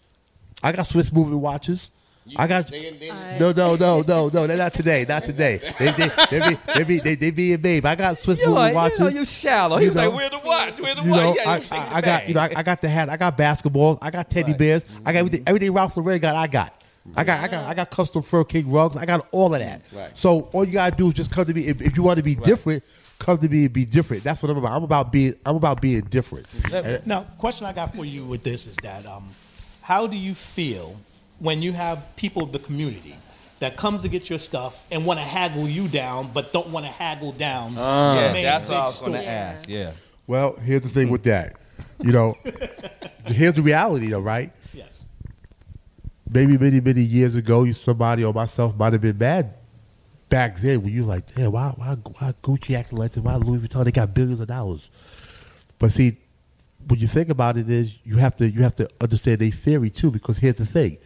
Speaker 5: I got Swiss moving watches. I got no, no, no, no, no. They're not today. Not today. They, they, they, be, they, be, they, they being babe. I got Swiss
Speaker 6: You
Speaker 5: moving
Speaker 6: like,
Speaker 5: watches.
Speaker 6: you know, you shallow. He
Speaker 5: You
Speaker 6: was
Speaker 5: know.
Speaker 6: like, where the watch? Where the
Speaker 5: You
Speaker 6: watch?
Speaker 5: know,
Speaker 6: Yeah,
Speaker 5: I, I, I got you know I, I got the hat. I got basketball. I got teddy bears. I got everything. Everything Ralph Lauren got. I got. I got. I got. I got custom fur king rugs. I got all of that.
Speaker 3: Right.
Speaker 5: So all you gotta do is just come to me. If, if you want to be different, come to me and be different. That's what I'm about. I'm about being. I'm about being different. And-
Speaker 7: Now, question I got for you with this is that um, how do you feel when you have people of the community that comes to get your stuff and want to haggle you down, but don't want to haggle down the
Speaker 6: Yeah,
Speaker 7: main
Speaker 6: that's
Speaker 7: big
Speaker 6: what I was
Speaker 7: store?
Speaker 6: going to ask. Yeah.
Speaker 5: well, here's the thing with that. You know, [LAUGHS] here's the reality, though, right?
Speaker 7: Yes.
Speaker 5: maybe many many years ago, you somebody or myself might have been mad back then when you like, damn, why why why Gucci acting like this? Why Louis Vuitton? They got billions of dollars. But see, when you think about it, is you have to you have to understand their theory too. Because here's the thing,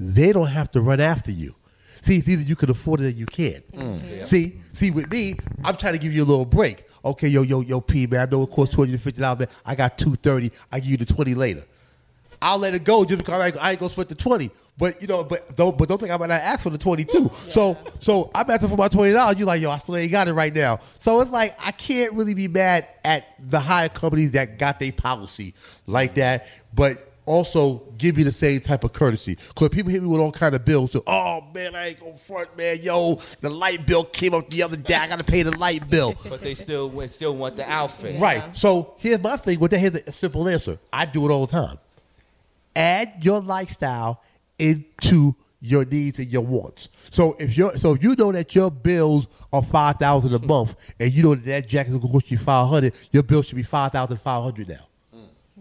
Speaker 5: they don't have to run after you. See, it's either you can afford it or you can't. Mm. Mm. See, see, with me, I'm trying to give you a little break. Okay, yo, yo, yo, P man, I know it costs two hundred and fifty dollars, man. I got two thirty. I give you the twenty later. I'll let it go just because I, ain't- I ain't gonna split the twenty. But you know, but don't but don't think I'm gonna ask for the twenty two. So so I'm asking for my twenty dollars. You're like, yo, I still ain't got it right now. So it's like I can't really be mad at the higher companies that got their policy like that, but also give me the same type of courtesy. Because people hit me with all kind of bills. So, oh man, I ain't gonna front, man. Yo, the light bill came up the other day. I gotta pay the light bill. [LAUGHS]
Speaker 6: But they still they still want the outfit.
Speaker 5: Right. So here's my thing. With that, here's a simple answer. I do it all the time. Add your lifestyle into your needs and your wants. So if you so if you know that your bills are five thousand a month, and you know that that jacket is going to cost you five hundred, your bill should be five thousand five hundred now.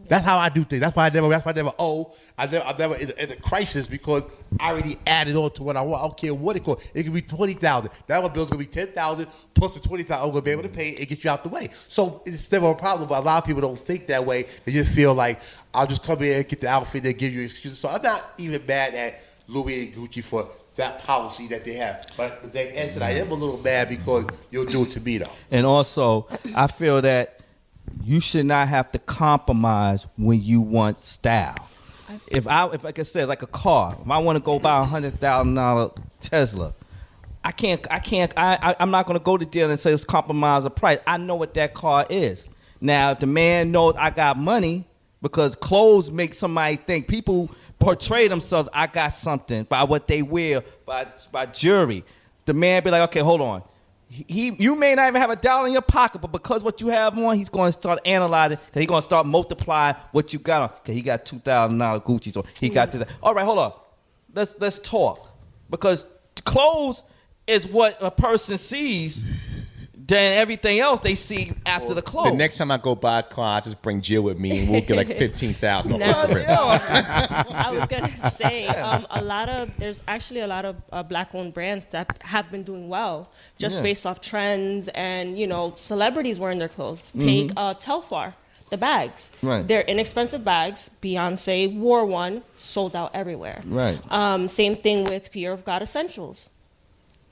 Speaker 5: That's how I do things. That's why I never. That's why I never Oh, I never. I'm never in, in a crisis because I already added on to what I want. I don't care what it costs. It could be twenty thousand. Now my bill's gonna be ten thousand plus the twenty thousand. I'm gonna be able to pay and get you out the way. So it's never a problem. But a lot of people don't think that way. They just feel like I'll just come in and get the outfit and give you excuses. So I'm not even mad at Louis and Gucci for that policy that they have. But they answered, I am a little mad because you'll do it to me though.
Speaker 6: And also, I feel that you should not have to compromise when you want style. If I, if like I said, like a car, if I want to go buy a hundred thousand dollar Tesla, I can't, I can't, I, I, I'm not going to go to deal and say let's compromise the price. I know what that car is. Now, if the man knows I got money, because clothes make somebody think people portray themselves. I got something by what they wear, by by jewelry. The man be like, okay, hold on. He, you may not even have a dollar in your pocket, but because what you have on, he's going to start analyzing. Cause he's going to start multiplying what you got on. Cause he got two thousand dollar Gucci, so he got this. All right, hold on. Let's let's talk because clothes is what a person sees. Then everything else they see after the clothes.
Speaker 3: The next time I go buy a car, I just bring Jill with me, and we'll get like [LAUGHS] fifteen thousand
Speaker 4: No,
Speaker 3: off the rip.
Speaker 4: I was gonna say um, a lot of there's actually a lot of uh, black-owned brands that have been doing well just
Speaker 6: Yeah.
Speaker 4: based off trends and you know celebrities wearing their clothes. Take uh, Telfar, the bags.
Speaker 6: Right.
Speaker 4: They're inexpensive bags. Beyonce wore one, sold out everywhere.
Speaker 6: Right.
Speaker 4: Um, same thing with Fear of God Essentials.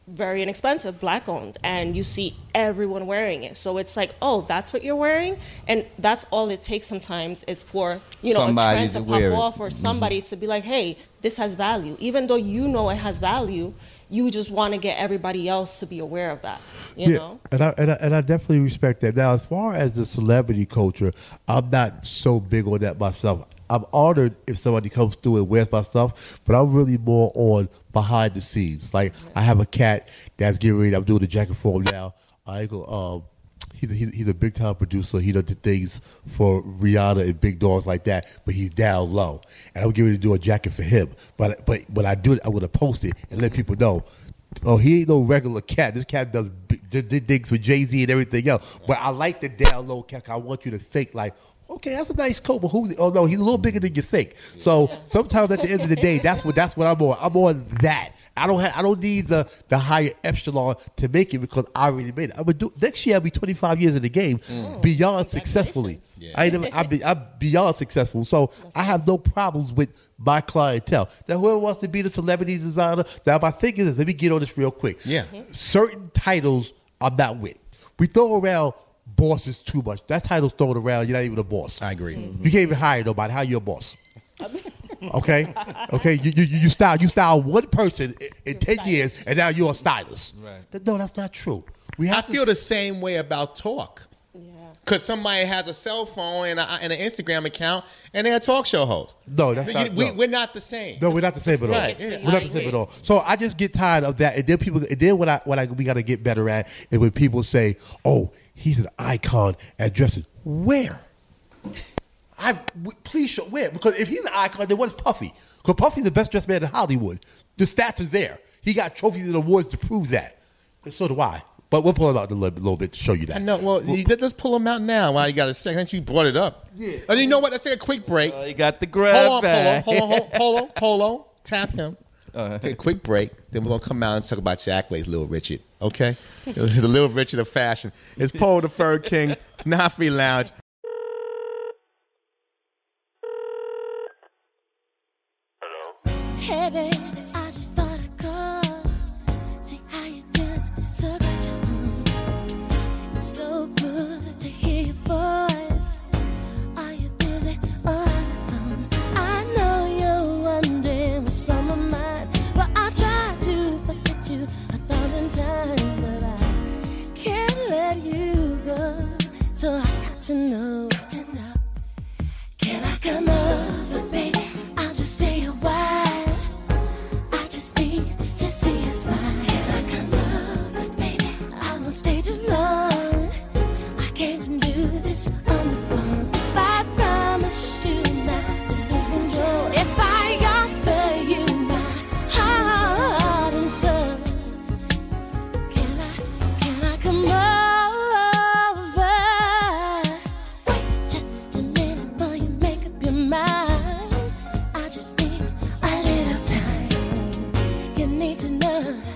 Speaker 4: Very inexpensive, black owned, and you see everyone wearing it. So it's like, oh, that's what you're wearing, and that's all it takes. Sometimes is for you know
Speaker 6: Somebody
Speaker 4: a trend
Speaker 6: to
Speaker 4: to pop
Speaker 6: it.
Speaker 4: off, or mm-hmm. somebody to be like, hey, this has value. Even though you know it has value, you just want to get everybody else to be aware of that. You know.
Speaker 5: and I, and I and I definitely respect that. Now, as far as the celebrity culture, I'm not so big on that myself. I'm honored if somebody comes through and wears my stuff, but I'm really more on behind the scenes. Like I have a cat that's getting ready. I'm doing the jacket for him now. I go. Um, he's a, he's, a big time producer. He does the things for Rihanna and big dogs like that, but he's down low. And I'm getting ready to do a jacket for him. But but when I do it, I'm gonna post it and let people know. Oh, he ain't no regular cat. This cat does big, did things with Jay Z and everything else. But I like the down low cat. I want you to think like, okay, that's a nice coat, but who? Oh no, he's a little bigger than you think. So sometimes at the end of the day, that's what that's what I'm on. I'm on that. I don't have, I don't need the the higher epsilon to make it because I already made it. I'm gonna do next year. I'll be 25 years in the game, mm. oh, beyond successfully. I ain't never, I be, I'm beyond successful. So I have no problems with my clientele. Now, whoever wants to be the celebrity designer, now my thing is, let me get on this real quick.
Speaker 3: Yeah.
Speaker 5: certain titles I'm not with. We throw around bosses too much. That title's thrown around. You're not even a boss.
Speaker 3: I agree.
Speaker 5: You can't even hire nobody. How you a boss? [LAUGHS] Okay, okay. You you you style you style one person in, in ten years, and now you're a stylist. Right. No, that's not true. We
Speaker 3: I
Speaker 5: have to
Speaker 3: feel the same way about talk.
Speaker 4: Yeah.
Speaker 3: Because somebody has a cell phone and, a, and an Instagram account, and they're a talk show host.
Speaker 5: No, that's not-
Speaker 3: we,
Speaker 5: no.
Speaker 3: we're not the same.
Speaker 5: No, we're not the same at all.
Speaker 3: Right,
Speaker 5: We're not the same at all. So I just get tired of that, and then people, and then what I what I we got to get better at is when people say, "Oh, he's an icon at dressing." Where? I w- please show where because if he's an icon, then what is Puffy? Because Puffy's the best dressed man in Hollywood. The stats are there. He got trophies and awards to prove that. And so do I. But we'll pull him out in a little, little bit to show you that.
Speaker 3: I know. Well, you, let's pull them out now while you got a second. You brought it up. Yeah. Oh, you know what? Let's take a quick break.
Speaker 6: Uh, you got the grab
Speaker 3: hold on,
Speaker 6: bag.
Speaker 3: Polo, hold on, hold, [LAUGHS] Polo, Polo, tap him. Take a quick break. Then we're gonna come out and talk about your accolades, Little Richard. Okay, [LAUGHS] it was the Little Richard of fashion. It's Polo the Fur King. It's not free lounge.
Speaker 10: Hey baby, So I got to know. Need to know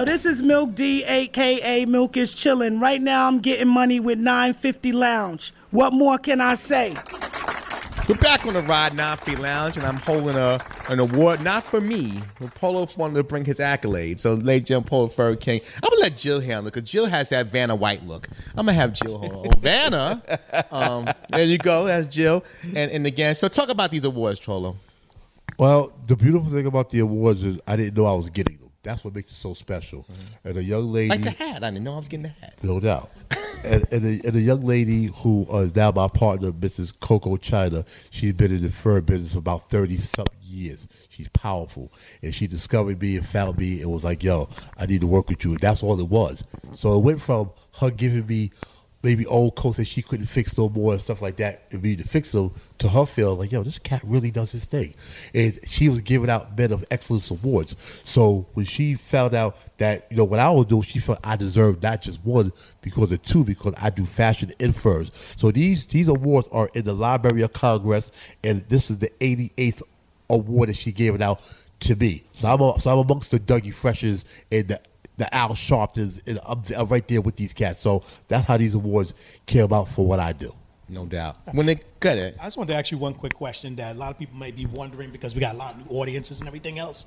Speaker 11: Yo, this is Milk Dee, aka Milk is Chillin'. Right now, I'm getting money with 950 Lounge. What more can I say?
Speaker 3: We're back on the Ride Nafi Lounge, and I'm holding a an award not for me. but Polo wanted to bring his accolades. So, late Jim Polo Fur King. I'm gonna let Jill handle it because Jill has that Vanna White look. I'm gonna have Jill hold on. Oh, Vanna. [LAUGHS] Um, there you go. That's Jill. And and again, so talk about these awards, Polo.
Speaker 5: Well, the beautiful thing about the awards is I didn't know I was getting them. That's what makes it so special. And a young lady,
Speaker 3: Like the hat. I didn't know I was getting the hat.
Speaker 5: no doubt, and, and, a, and a young lady who uh, is now my partner, Mrs. Coco China. She's been in the fur business about thirty something years. She's powerful, and she discovered me and found me and was like, "Yo, I need to work with you." And that's all it was. So it went from her giving me maybe old coats that she couldn't fix no more and stuff like that, and me to fix them, to her feel like, yo, this cat really does his thing. And she was giving out Men of Excellence awards. So when she found out that, you know, what I was doing, she felt I deserved not just one because of two, because I do fashion and furs. So these these awards are in the Library of Congress, and this is the 88th award that she gave it out to me. So I'm, a, so I'm amongst the Dougie Freshes and the the Al Sharptons, and I'm, I'm right there with these cats. So that's how these awards care about for what I do.
Speaker 3: No doubt. When they cut it,
Speaker 7: I just wanted to ask you one quick question that a lot of people may be wondering because we got a lot of new audiences and everything else.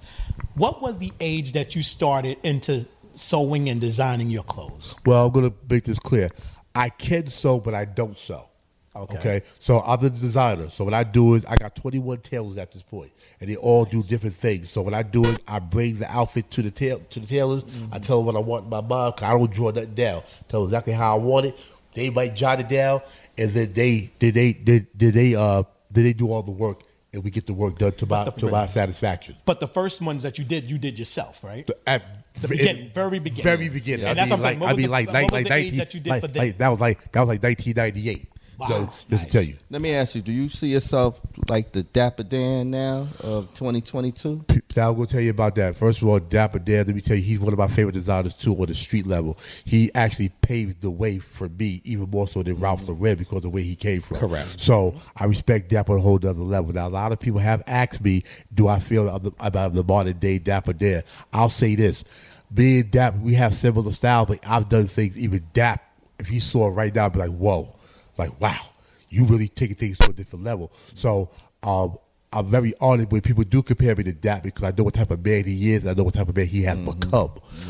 Speaker 7: What was the age that you started into sewing and designing your clothes?
Speaker 5: Well, I'm going to make this clear. I can sew, but I don't sew.
Speaker 7: Okay.
Speaker 5: So I'm the designer. So what I do is I got 21 tailors at this point, and they all do different things. So what I do is I bring the outfit to the tail to the tailors. I tell them what I want in my mind. 'cause I don't draw nothing down. Tell them exactly how I want it. They might jot it down, and then they did they did did they uh did they do all the work, and we get the work done to my to my satisfaction.
Speaker 7: But the first ones that you did, you did yourself, right?
Speaker 5: At
Speaker 7: The beginning, very beginning.
Speaker 5: very beginning.
Speaker 7: And
Speaker 5: I
Speaker 7: that's
Speaker 5: mean,
Speaker 7: what I'm saying. What
Speaker 5: I
Speaker 7: was
Speaker 5: mean,
Speaker 7: the-
Speaker 5: like, like, like,
Speaker 7: the age
Speaker 5: 19
Speaker 7: that you did
Speaker 5: like,
Speaker 7: for them?
Speaker 5: like, that was like that was like 1998.
Speaker 7: Wow,
Speaker 5: So just to tell you,
Speaker 6: Let me ask you: Do you see yourself like the Dapper Dan now of 2022?
Speaker 5: Now I'm gonna tell you about that. First of all, Dapper Dan, let me tell you, he's one of my favorite designers too on the street level. He actually paved the way for me, even more so than Ralph Lauren because of the way he came from.
Speaker 3: Correct.
Speaker 5: So I respect Dapper on a whole other level. Now a lot of people have asked me, do I feel about the modern day Dapper Dan? I'll say this. Being Dapper, we have similar styles, but I've done things even Dap. If he saw it right now, I'd be like, whoa. Like, wow. You really take things to a different level. So um I'm very honored when people do compare me to Dap because I know what type of man he is and I know what type of man he has become.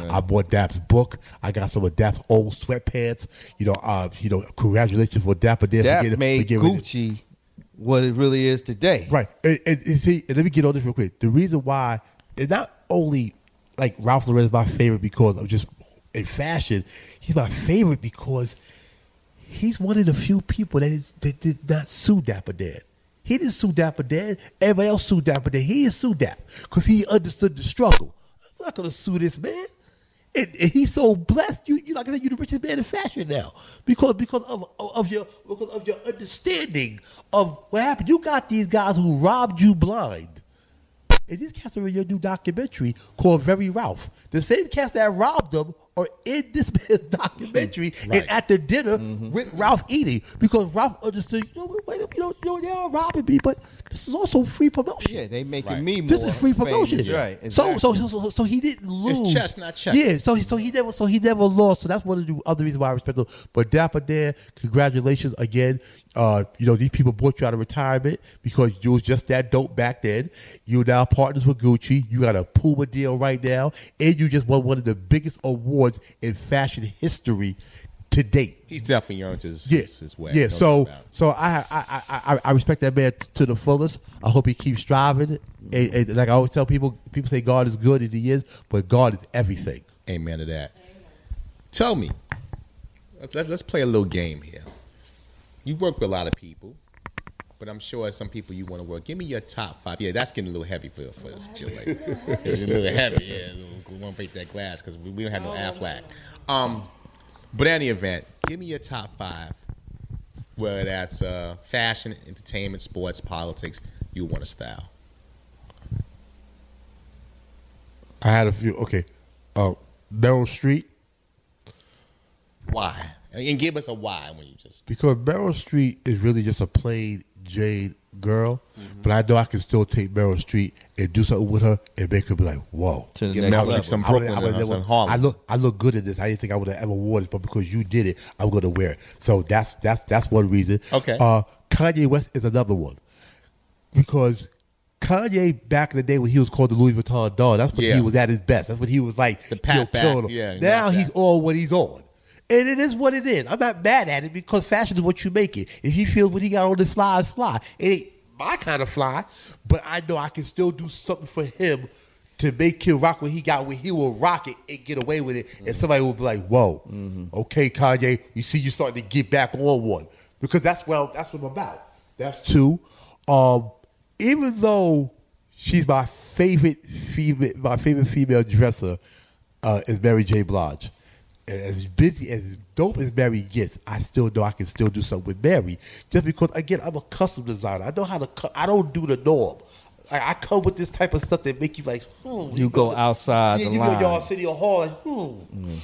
Speaker 5: I bought Dap's book. I got some of Dap's old sweatpants. You know, uh, you know, congratulations for Dapper Dan. for
Speaker 6: Dap
Speaker 5: getting- for
Speaker 6: made
Speaker 5: getting-
Speaker 6: Gucci what it really is today.
Speaker 5: Right. And, and, and see, and let me get on this real quick. The reason why, it's not only like Ralph Lauren is my favorite because of just in fashion, he's my favorite because he's one of the few people that, is, that did not sue Dapper Dan. He didn't sue Dapper Dan. Everybody else sued Dapper Dan. He didn't sue because he understood the struggle. I'm not to sue this man. And, and he's so blessed. You, you like I said, you're the richest man in fashion now because because of, of your because of your understanding of what happened. You got these guys who robbed you blind. And these cats are in your new documentary called Very Ralph. The same cats that robbed them are in this man's [LAUGHS] documentary
Speaker 3: Right.
Speaker 5: and at the dinner mm-hmm. with Ralph eating because Ralph understood, you know, wait, you know, you know, they are robbing me, but this is also free promotion.
Speaker 6: Yeah, they making
Speaker 3: Right.
Speaker 6: me more.
Speaker 5: This is free promotion.
Speaker 6: famous. Right.
Speaker 5: So,
Speaker 6: exactly.
Speaker 5: so, so, so, so he didn't lose.
Speaker 3: It's chess, not check.
Speaker 5: Yeah. So, so he never, so he never lost. So that's one of the other reasons why I respect him. But Dapper Dan, congratulations again. Uh, you know these people brought you out of retirement because you was just that dope back then. You now partners with Gucci. You got a Puma deal right now, and you just won one of the biggest awards in fashion history to date.
Speaker 3: He's definitely earned his,
Speaker 5: Yeah,
Speaker 3: his, his way.
Speaker 5: yeah. So,
Speaker 3: doubt about it.
Speaker 5: so I, I, I, I, I respect that man t- to the fullest. I hope he keeps striving. And, and like I always tell people, people say God is good, and He is, but God is everything.
Speaker 3: Amen to that. Tell me, let's, let's play a little game here. You work with a lot of people, but I'm sure some people you want to work. Give me your top five. Yeah, that's getting a little heavy for for Jill. Like, it's a little heavy. Yeah, we won't break that glass because we, we don't have no Aflac. Um, but any event, give me your top five. Whether that's uh, fashion, entertainment, sports, politics, you want to style.
Speaker 5: I had a few. Okay, uh, Meryl Streep
Speaker 3: Why? And give us a why when you just.
Speaker 5: because Meryl Streep is really just a plain Jade girl, but I know I can still take Meryl Streep and do something with her and make her be like, "Whoa."
Speaker 6: to the
Speaker 3: Give
Speaker 6: next
Speaker 3: Mel
Speaker 6: level.
Speaker 3: some
Speaker 5: I would've-
Speaker 3: Brooklyn
Speaker 5: I would've
Speaker 3: and
Speaker 5: never-
Speaker 3: some Harlem.
Speaker 5: I look, I look good at this. I didn't think I would have ever wore this, but because you did it, I'm going to wear it. So that's that's that's one reason.
Speaker 3: Okay.
Speaker 5: Uh, Kanye West is another one because Kanye back in the day when he was called the Louis Vuitton Don, that's when
Speaker 3: Yeah.
Speaker 5: he was at his best. That's when he was like
Speaker 3: The pat
Speaker 5: you know,
Speaker 3: back,
Speaker 5: killing 'em.
Speaker 3: yeah,
Speaker 5: Now he's
Speaker 3: that.
Speaker 5: on what he's on. And it is what it is. I'm not mad at it because fashion is what you make it. If he feels what he got on his fly is fly. It ain't my kind of fly, but I know I can still do something for him to make him rock what he got when he will rock it and get away with it. And somebody will be like, whoa, okay, Kanye, you see you starting to get back on one. Because that's well, that's what I'm about. That's two. Um, even though she's my favorite female, my favorite female dresser uh, is Mary J. Blige. As busy as dope as Mary gets, I still know I can still do something with Mary. Just because again, I'm a custom designer. I know how to. Cu- I don't do the norm. Like I come with this type of stuff that make you like, hmm.
Speaker 6: You go outside
Speaker 5: yeah,
Speaker 6: the
Speaker 5: you
Speaker 6: line.
Speaker 5: go y'all city hall like, hmm.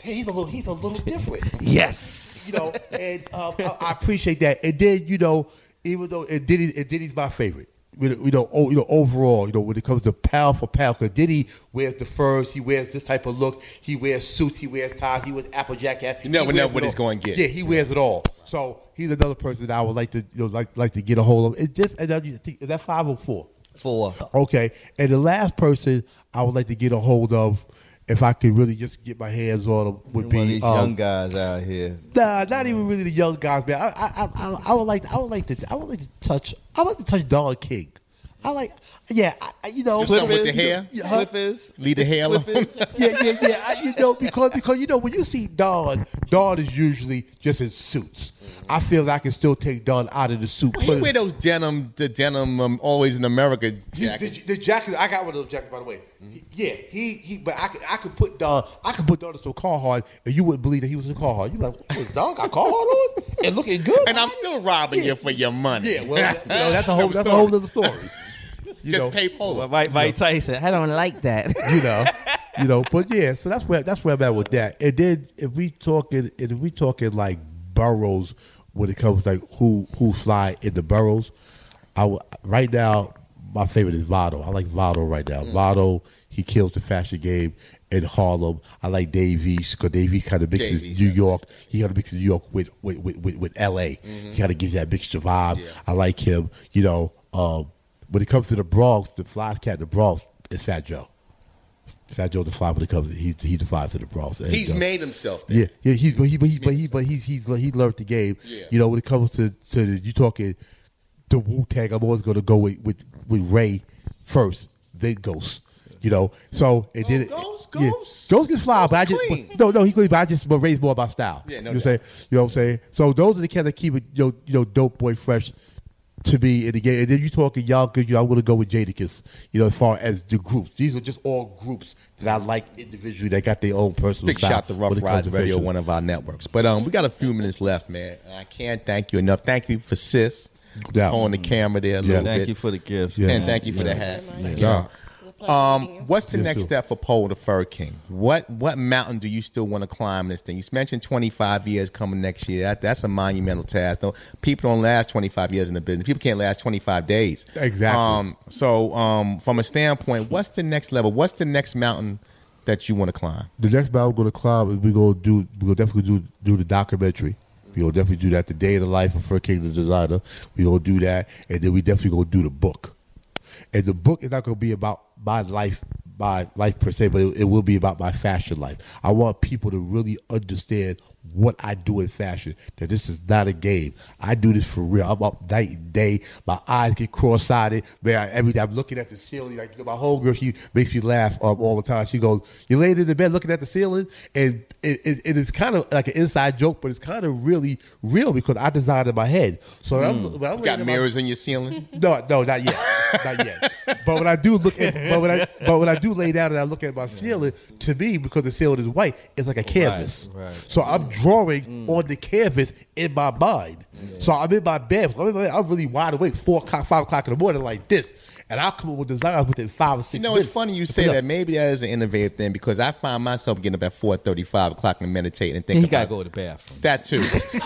Speaker 5: Hey, he's a little, he's a little different
Speaker 6: Yes.
Speaker 5: you know, and um, I, I appreciate that. And then you know, even though and Diddy, and Diddy's my favorite. You know, you know, o- you know, overall, you know, when it comes to pound for pound, because Diddy wears the furs, he wears this type of look, he wears suits, he wears ties, he wears Applejack hat.
Speaker 3: You never know what he's gonna get.
Speaker 5: Yeah, he wears it all. So he's another person that I would like to, you know, like like to get a hold of. It's just, and I think is that five or four?
Speaker 6: Four.
Speaker 5: Okay, and the last person I would like to get a hold of, if I could really just get my hands on them, would
Speaker 6: One
Speaker 5: be
Speaker 6: of these
Speaker 5: um,
Speaker 6: young guys out here.
Speaker 5: Nah, not even really the young guys, man. I, I, I, I would like, I would like to, I would like to touch, I would like to touch Don King. I like, yeah, I, I- you know,
Speaker 3: Do something with the hair?
Speaker 5: Yeah, huh?
Speaker 6: Clippers.
Speaker 3: Leave the hair alone. [LAUGHS]
Speaker 5: yeah, yeah, yeah. I, you know, because because you know when you see Don, Don is usually just in suits. I feel that I can still take Don out of the suit.
Speaker 3: He wear those denim, the denim, um, always in America
Speaker 5: You-
Speaker 3: jacket.
Speaker 5: The, the jacket, I got one of those jackets by the way. He- yeah, he he. But I could I could put Don, I could put Don in some Carhartt, and you wouldn't believe that he was in Carhartt. You like, "What, Don got Carhartt on and looking good,
Speaker 3: And I'm still robbing you for your money.
Speaker 5: yeah. Well, you know, that's a [LAUGHS] whole that's a whole other story. You
Speaker 3: Just
Speaker 5: know,
Speaker 3: pay polo.
Speaker 6: Mike, Mike Tyson. I don't like that. [LAUGHS]
Speaker 5: you know, you know. But yeah, so that's where that's where I'm at with that. And then if we talking, if we talking like boroughs, when it comes like who who fly in the boroughs, I w- right now my favorite is Vado. I like Vado right now. Vado he kills the fashion game in Harlem. I like Dave East because Dave East kind of mixes
Speaker 3: Dave East,
Speaker 5: New
Speaker 3: yeah.
Speaker 5: York. He kind of mixes New York with with with, with, with L.A. He kind of gives that mixture vibe. I like him. You know, um, when it comes to the Bronx, the flies cat, the Bronx is Fat Joe. Fat Joe the fly when it comes to he he defines to the Bronx.
Speaker 3: He's
Speaker 5: uh,
Speaker 3: made himself.
Speaker 5: yeah, yeah. He's but he but he but he but he's he's he learned the game.
Speaker 3: Yeah.
Speaker 5: You know when it comes to to the, you talking the Wu Tang, I'm always going to go with, with with Ray first, then Ghost. You know, so it did.
Speaker 3: Ghost?
Speaker 5: yeah.
Speaker 3: Ghost?
Speaker 5: Ghost can fly,
Speaker 3: Ghost
Speaker 5: but I just but, no, no, he clean. But I just but Ray's more about style.
Speaker 3: Yeah, no
Speaker 5: you know what I'm saying. You know what I'm saying. So those are the cats that keep it, you know, you know, dope boy fresh to be in the game. And then you talking y'all because You know, I'm going to go with Jadakiss. You know, as far as the groups, these are just all groups that I like individually. That got their own personal
Speaker 3: Big
Speaker 5: style.
Speaker 3: shout to Rough
Speaker 5: when
Speaker 3: Rides Radio, one of our networks. But um, we got a few minutes left, man. And I can't thank you enough. Thank you for Sis. Just
Speaker 5: Yeah.
Speaker 3: holding the camera there a
Speaker 5: Yeah.
Speaker 3: little
Speaker 6: Thank
Speaker 3: bit.
Speaker 6: you for the gift.
Speaker 5: Yeah.
Speaker 3: And thank you for the hat.
Speaker 5: Yeah.
Speaker 3: Um, what's the
Speaker 5: Yes,
Speaker 3: next
Speaker 5: sir.
Speaker 3: step for Polo the Fur King? What what mountain do you still want to climb this thing? You mentioned 25 years coming next year. That, that's a monumental task. No, people don't last 25 years in the business. People can't last 25 days.
Speaker 5: Exactly.
Speaker 3: Um, so um, from a standpoint, what's the next level? What's the next mountain that you want to climb?
Speaker 5: The next battle we're gonna climb is we gonna do we gonna definitely do do the documentary. We gonna definitely do that. The day of the life of Fur King the designer. We gonna do that, and then we definitely gonna do the book. And the book is not gonna be about my life, my life per se, but it, it will be about my fashion life. I want people to really understand what I do in fashion. That this is not a game. I do this for real. I'm up night and day. My eyes get cross-eyed. Man, I, every day I'm looking at the ceiling. Like you know, my homegirl, she makes me laugh um, all the time. She goes, "You laid in the bed looking at the ceiling," and it, it, it is kind of like an inside joke, but it's kind of really real because I designed it in my head. So when I'm, when I'm
Speaker 3: You got
Speaker 5: in my-
Speaker 3: mirrors in your ceiling? [LAUGHS]
Speaker 5: no, no, not yet, not yet. But when I do look at, but when I, but when I do lay down and I look at my ceiling, to me, because the ceiling is white, it's like a canvas.
Speaker 6: right.
Speaker 5: So I'm drawing mm. on the canvas in my mind. So I'm in my bed. I'm, in my bed. I'm really wide awake, four o'clock, five o'clock in the morning, like this, and I'll come up with designs within five or six.
Speaker 3: You know,
Speaker 5: minutes.
Speaker 3: it's funny you say that. Maybe that is an innovative thing because I find myself getting up at four thirty, five o'clock and meditating and thinking
Speaker 6: He gotta go to the bathroom.
Speaker 3: that too. [LAUGHS]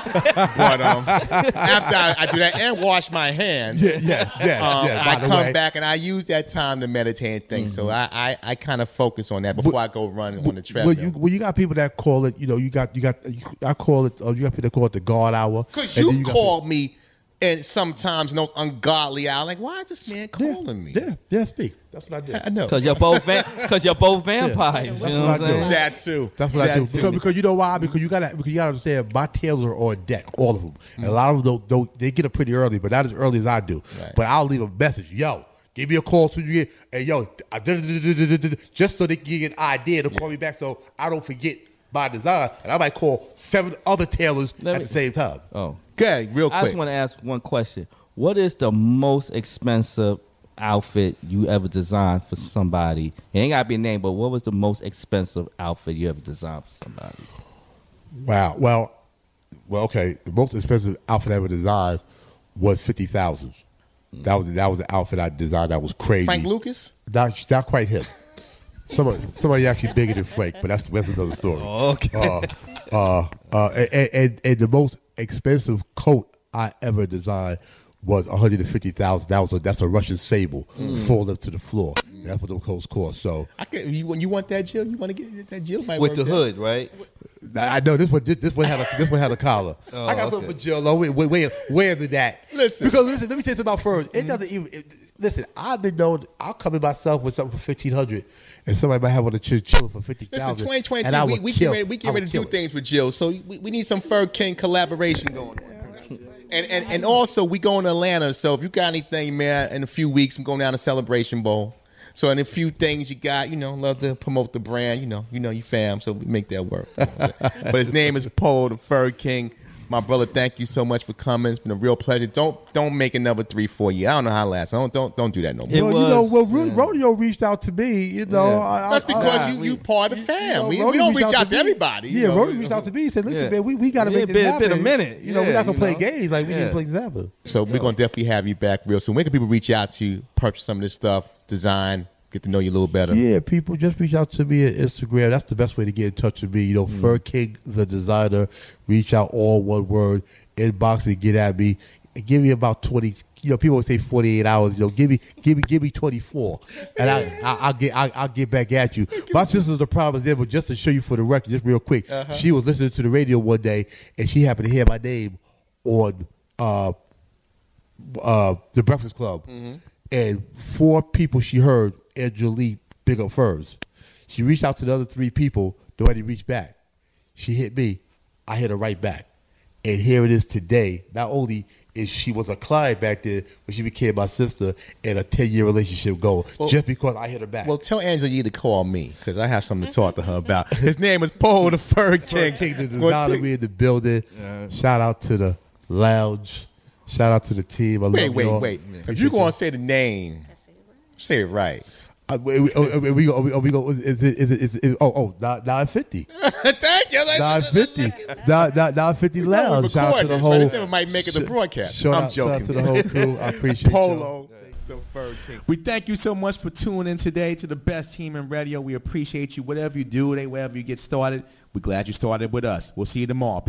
Speaker 3: but um, after I, I do that and wash my hands,
Speaker 5: Yeah, yeah, yeah,
Speaker 3: um,
Speaker 5: yeah.
Speaker 3: I come
Speaker 5: way, Mm-hmm.
Speaker 3: back and I use that time to meditate and think. So I, I, I kind of focus on that before I go run on the treadmill.
Speaker 5: Well, you, well, you got people that call it. You know, you got you got. I call it. Uh, you got people that call it the guard hour.
Speaker 3: Because
Speaker 5: And then
Speaker 3: you called me and sometimes in those ungodly hours, like, why is this man calling me?
Speaker 5: Yeah, yeah, speak. That's what I did.
Speaker 3: I know.
Speaker 6: Cause you're both va- cause you're both vampires.
Speaker 5: That's
Speaker 6: you know
Speaker 5: what
Speaker 6: what
Speaker 5: I
Speaker 6: I'm
Speaker 5: do.
Speaker 3: that too.
Speaker 5: That's what I do
Speaker 3: too.
Speaker 5: because, because you know why? Because you gotta because you gotta understand my tails are on deck, all of them, and a lot of them don't, don't they get up pretty early, but not as early as I do.
Speaker 3: Right.
Speaker 5: But I'll leave a message, yo. Give me a call so you get, hey yo, just so they can get an idea to call me back, so I don't forget my design, and I might call seven other tailors
Speaker 6: Let
Speaker 5: at
Speaker 6: me-
Speaker 5: the same time.
Speaker 6: Oh.
Speaker 3: Okay, real quick.
Speaker 6: I just want to ask one question. What is the most expensive outfit you ever designed for somebody? It ain't gotta be a name, but what was the most expensive outfit you ever designed for somebody?
Speaker 5: Wow. Well, well, okay. The most expensive outfit I ever designed was fifty thousand. That was that was the outfit I designed. That was crazy.
Speaker 3: Frank Lucas?
Speaker 5: Not not quite him. Somebody somebody actually bigger than Frank, but that's that's another story.
Speaker 6: Okay.
Speaker 5: Uh, uh, uh, and, and, and the most expensive coat I ever designed was one hundred and fifty thousand. That was a, that's a Russian sable, folded up to the floor. That's what those coats cost. So
Speaker 3: I can, you, when you want that Jill, you want to get that Jill might
Speaker 6: With the
Speaker 3: that.
Speaker 6: hood, right?
Speaker 5: I know this one. This, this one had a this one had a collar.
Speaker 6: Oh,
Speaker 5: I got
Speaker 6: okay.
Speaker 5: something for Jill. though. Wait, wait, wait, where than that?
Speaker 3: Listen.
Speaker 5: because listen. Let me tell you something about furs. It doesn't even. It, listen, I've been known. I'll come in myself with something for fifteen hundred, and somebody might have one to chill, chill for fifty
Speaker 3: Listen,
Speaker 5: thousand.
Speaker 3: 2022, we, we, get ready, we get ready to do things with Jill, so we, we need some Fur King collaboration going on. And, and and also we going to Atlanta, so if you got anything, man, in a few weeks I'm going down to Celebration Bowl. So in a few things you got, you know, love to promote the brand, you know, you know you fam, so we make that work. [LAUGHS] but his name is Polo the Fur King. My brother, thank you so much for coming. It's been a real pleasure. Don't don't make another three, four years. I don't know how it lasts. Don't don't don't do that no more.
Speaker 6: It
Speaker 5: well, you know, well, Ro-
Speaker 6: yeah.
Speaker 5: rodeo reached out to me. You know,
Speaker 6: Yeah.
Speaker 5: I,
Speaker 3: That's because
Speaker 5: I-
Speaker 3: you you part of the fam.
Speaker 5: you know,
Speaker 3: we, we don't reach out to
Speaker 5: me.
Speaker 3: everybody.
Speaker 5: Yeah,
Speaker 3: know.
Speaker 5: Rodeo reached out to me. He said, "Listen,
Speaker 6: Yeah.
Speaker 5: man, we, we got to
Speaker 6: Yeah,
Speaker 5: make this
Speaker 6: been-
Speaker 5: happen.
Speaker 6: been a minute.
Speaker 5: You know, we're not gonna
Speaker 6: you
Speaker 5: play
Speaker 6: know.
Speaker 5: games like we didn't play together."
Speaker 3: So we're gonna definitely have you back real soon. Where can people reach out to purchase some of this stuff, design, get to know you a little better?
Speaker 5: Yeah, people just reach out to me at Instagram. That's the best way to get in touch with me. You know,
Speaker 3: Mm.
Speaker 5: Fur King the designer. Reach out all one word. Inbox me, get at me. Give me about twenty. You know, people would say forty eight hours. You know, give me, give me, give me twenty four, and I, I, I'll get, I, I'll get back at you. My sister's the problem is there, but just to show you for the record, just real quick,
Speaker 3: Uh-huh.
Speaker 5: she was listening to the radio one day, and she happened to hear my name on uh, uh, the Breakfast Club,
Speaker 3: Mm-hmm.
Speaker 5: And four people she heard Ed Jolie Big Up Furs. She reached out to the other three people. Nobody reached back. She hit me. I hit her right back. And here it is today. Not only is she was a client back then, but she became my sister and a 10 year relationship goal
Speaker 3: Well-
Speaker 5: just because I hit her back.
Speaker 3: Well, tell Angela Yee to call me because I have something to talk to her about. [LAUGHS] His name is Polo the Fur King.
Speaker 5: King, the
Speaker 3: Well,
Speaker 5: designer,
Speaker 3: King-
Speaker 5: me in the building. Shout out to the lounge. Shout out to the team. I
Speaker 3: Wait,
Speaker 5: love
Speaker 3: wait,
Speaker 5: y'all.
Speaker 3: wait. If
Speaker 5: Appreciate
Speaker 3: you're going
Speaker 5: y'all.
Speaker 3: to say the name, say it right.
Speaker 5: Uh, we, we, oh, we, we, go- we, we go. Is it? Is it? Is it? Oh, oh, nine nine fifty. [LAUGHS]
Speaker 3: Thank you.
Speaker 5: Nine fifty. Nine nine nine fifty
Speaker 3: We know
Speaker 5: lounge. Shout out to the
Speaker 3: this,
Speaker 5: whole.
Speaker 3: but never might make it to broadcast.
Speaker 5: Shout
Speaker 3: I'm
Speaker 5: out, Shout out
Speaker 3: joking.
Speaker 5: to the whole crew. I [LAUGHS] appreciate y'all.
Speaker 3: Polo. The Fur
Speaker 12: We thank you so much for tuning in today to the best team in radio. We appreciate you. Whatever you do, today, wherever you get started, we're glad you started with us. We'll see you tomorrow.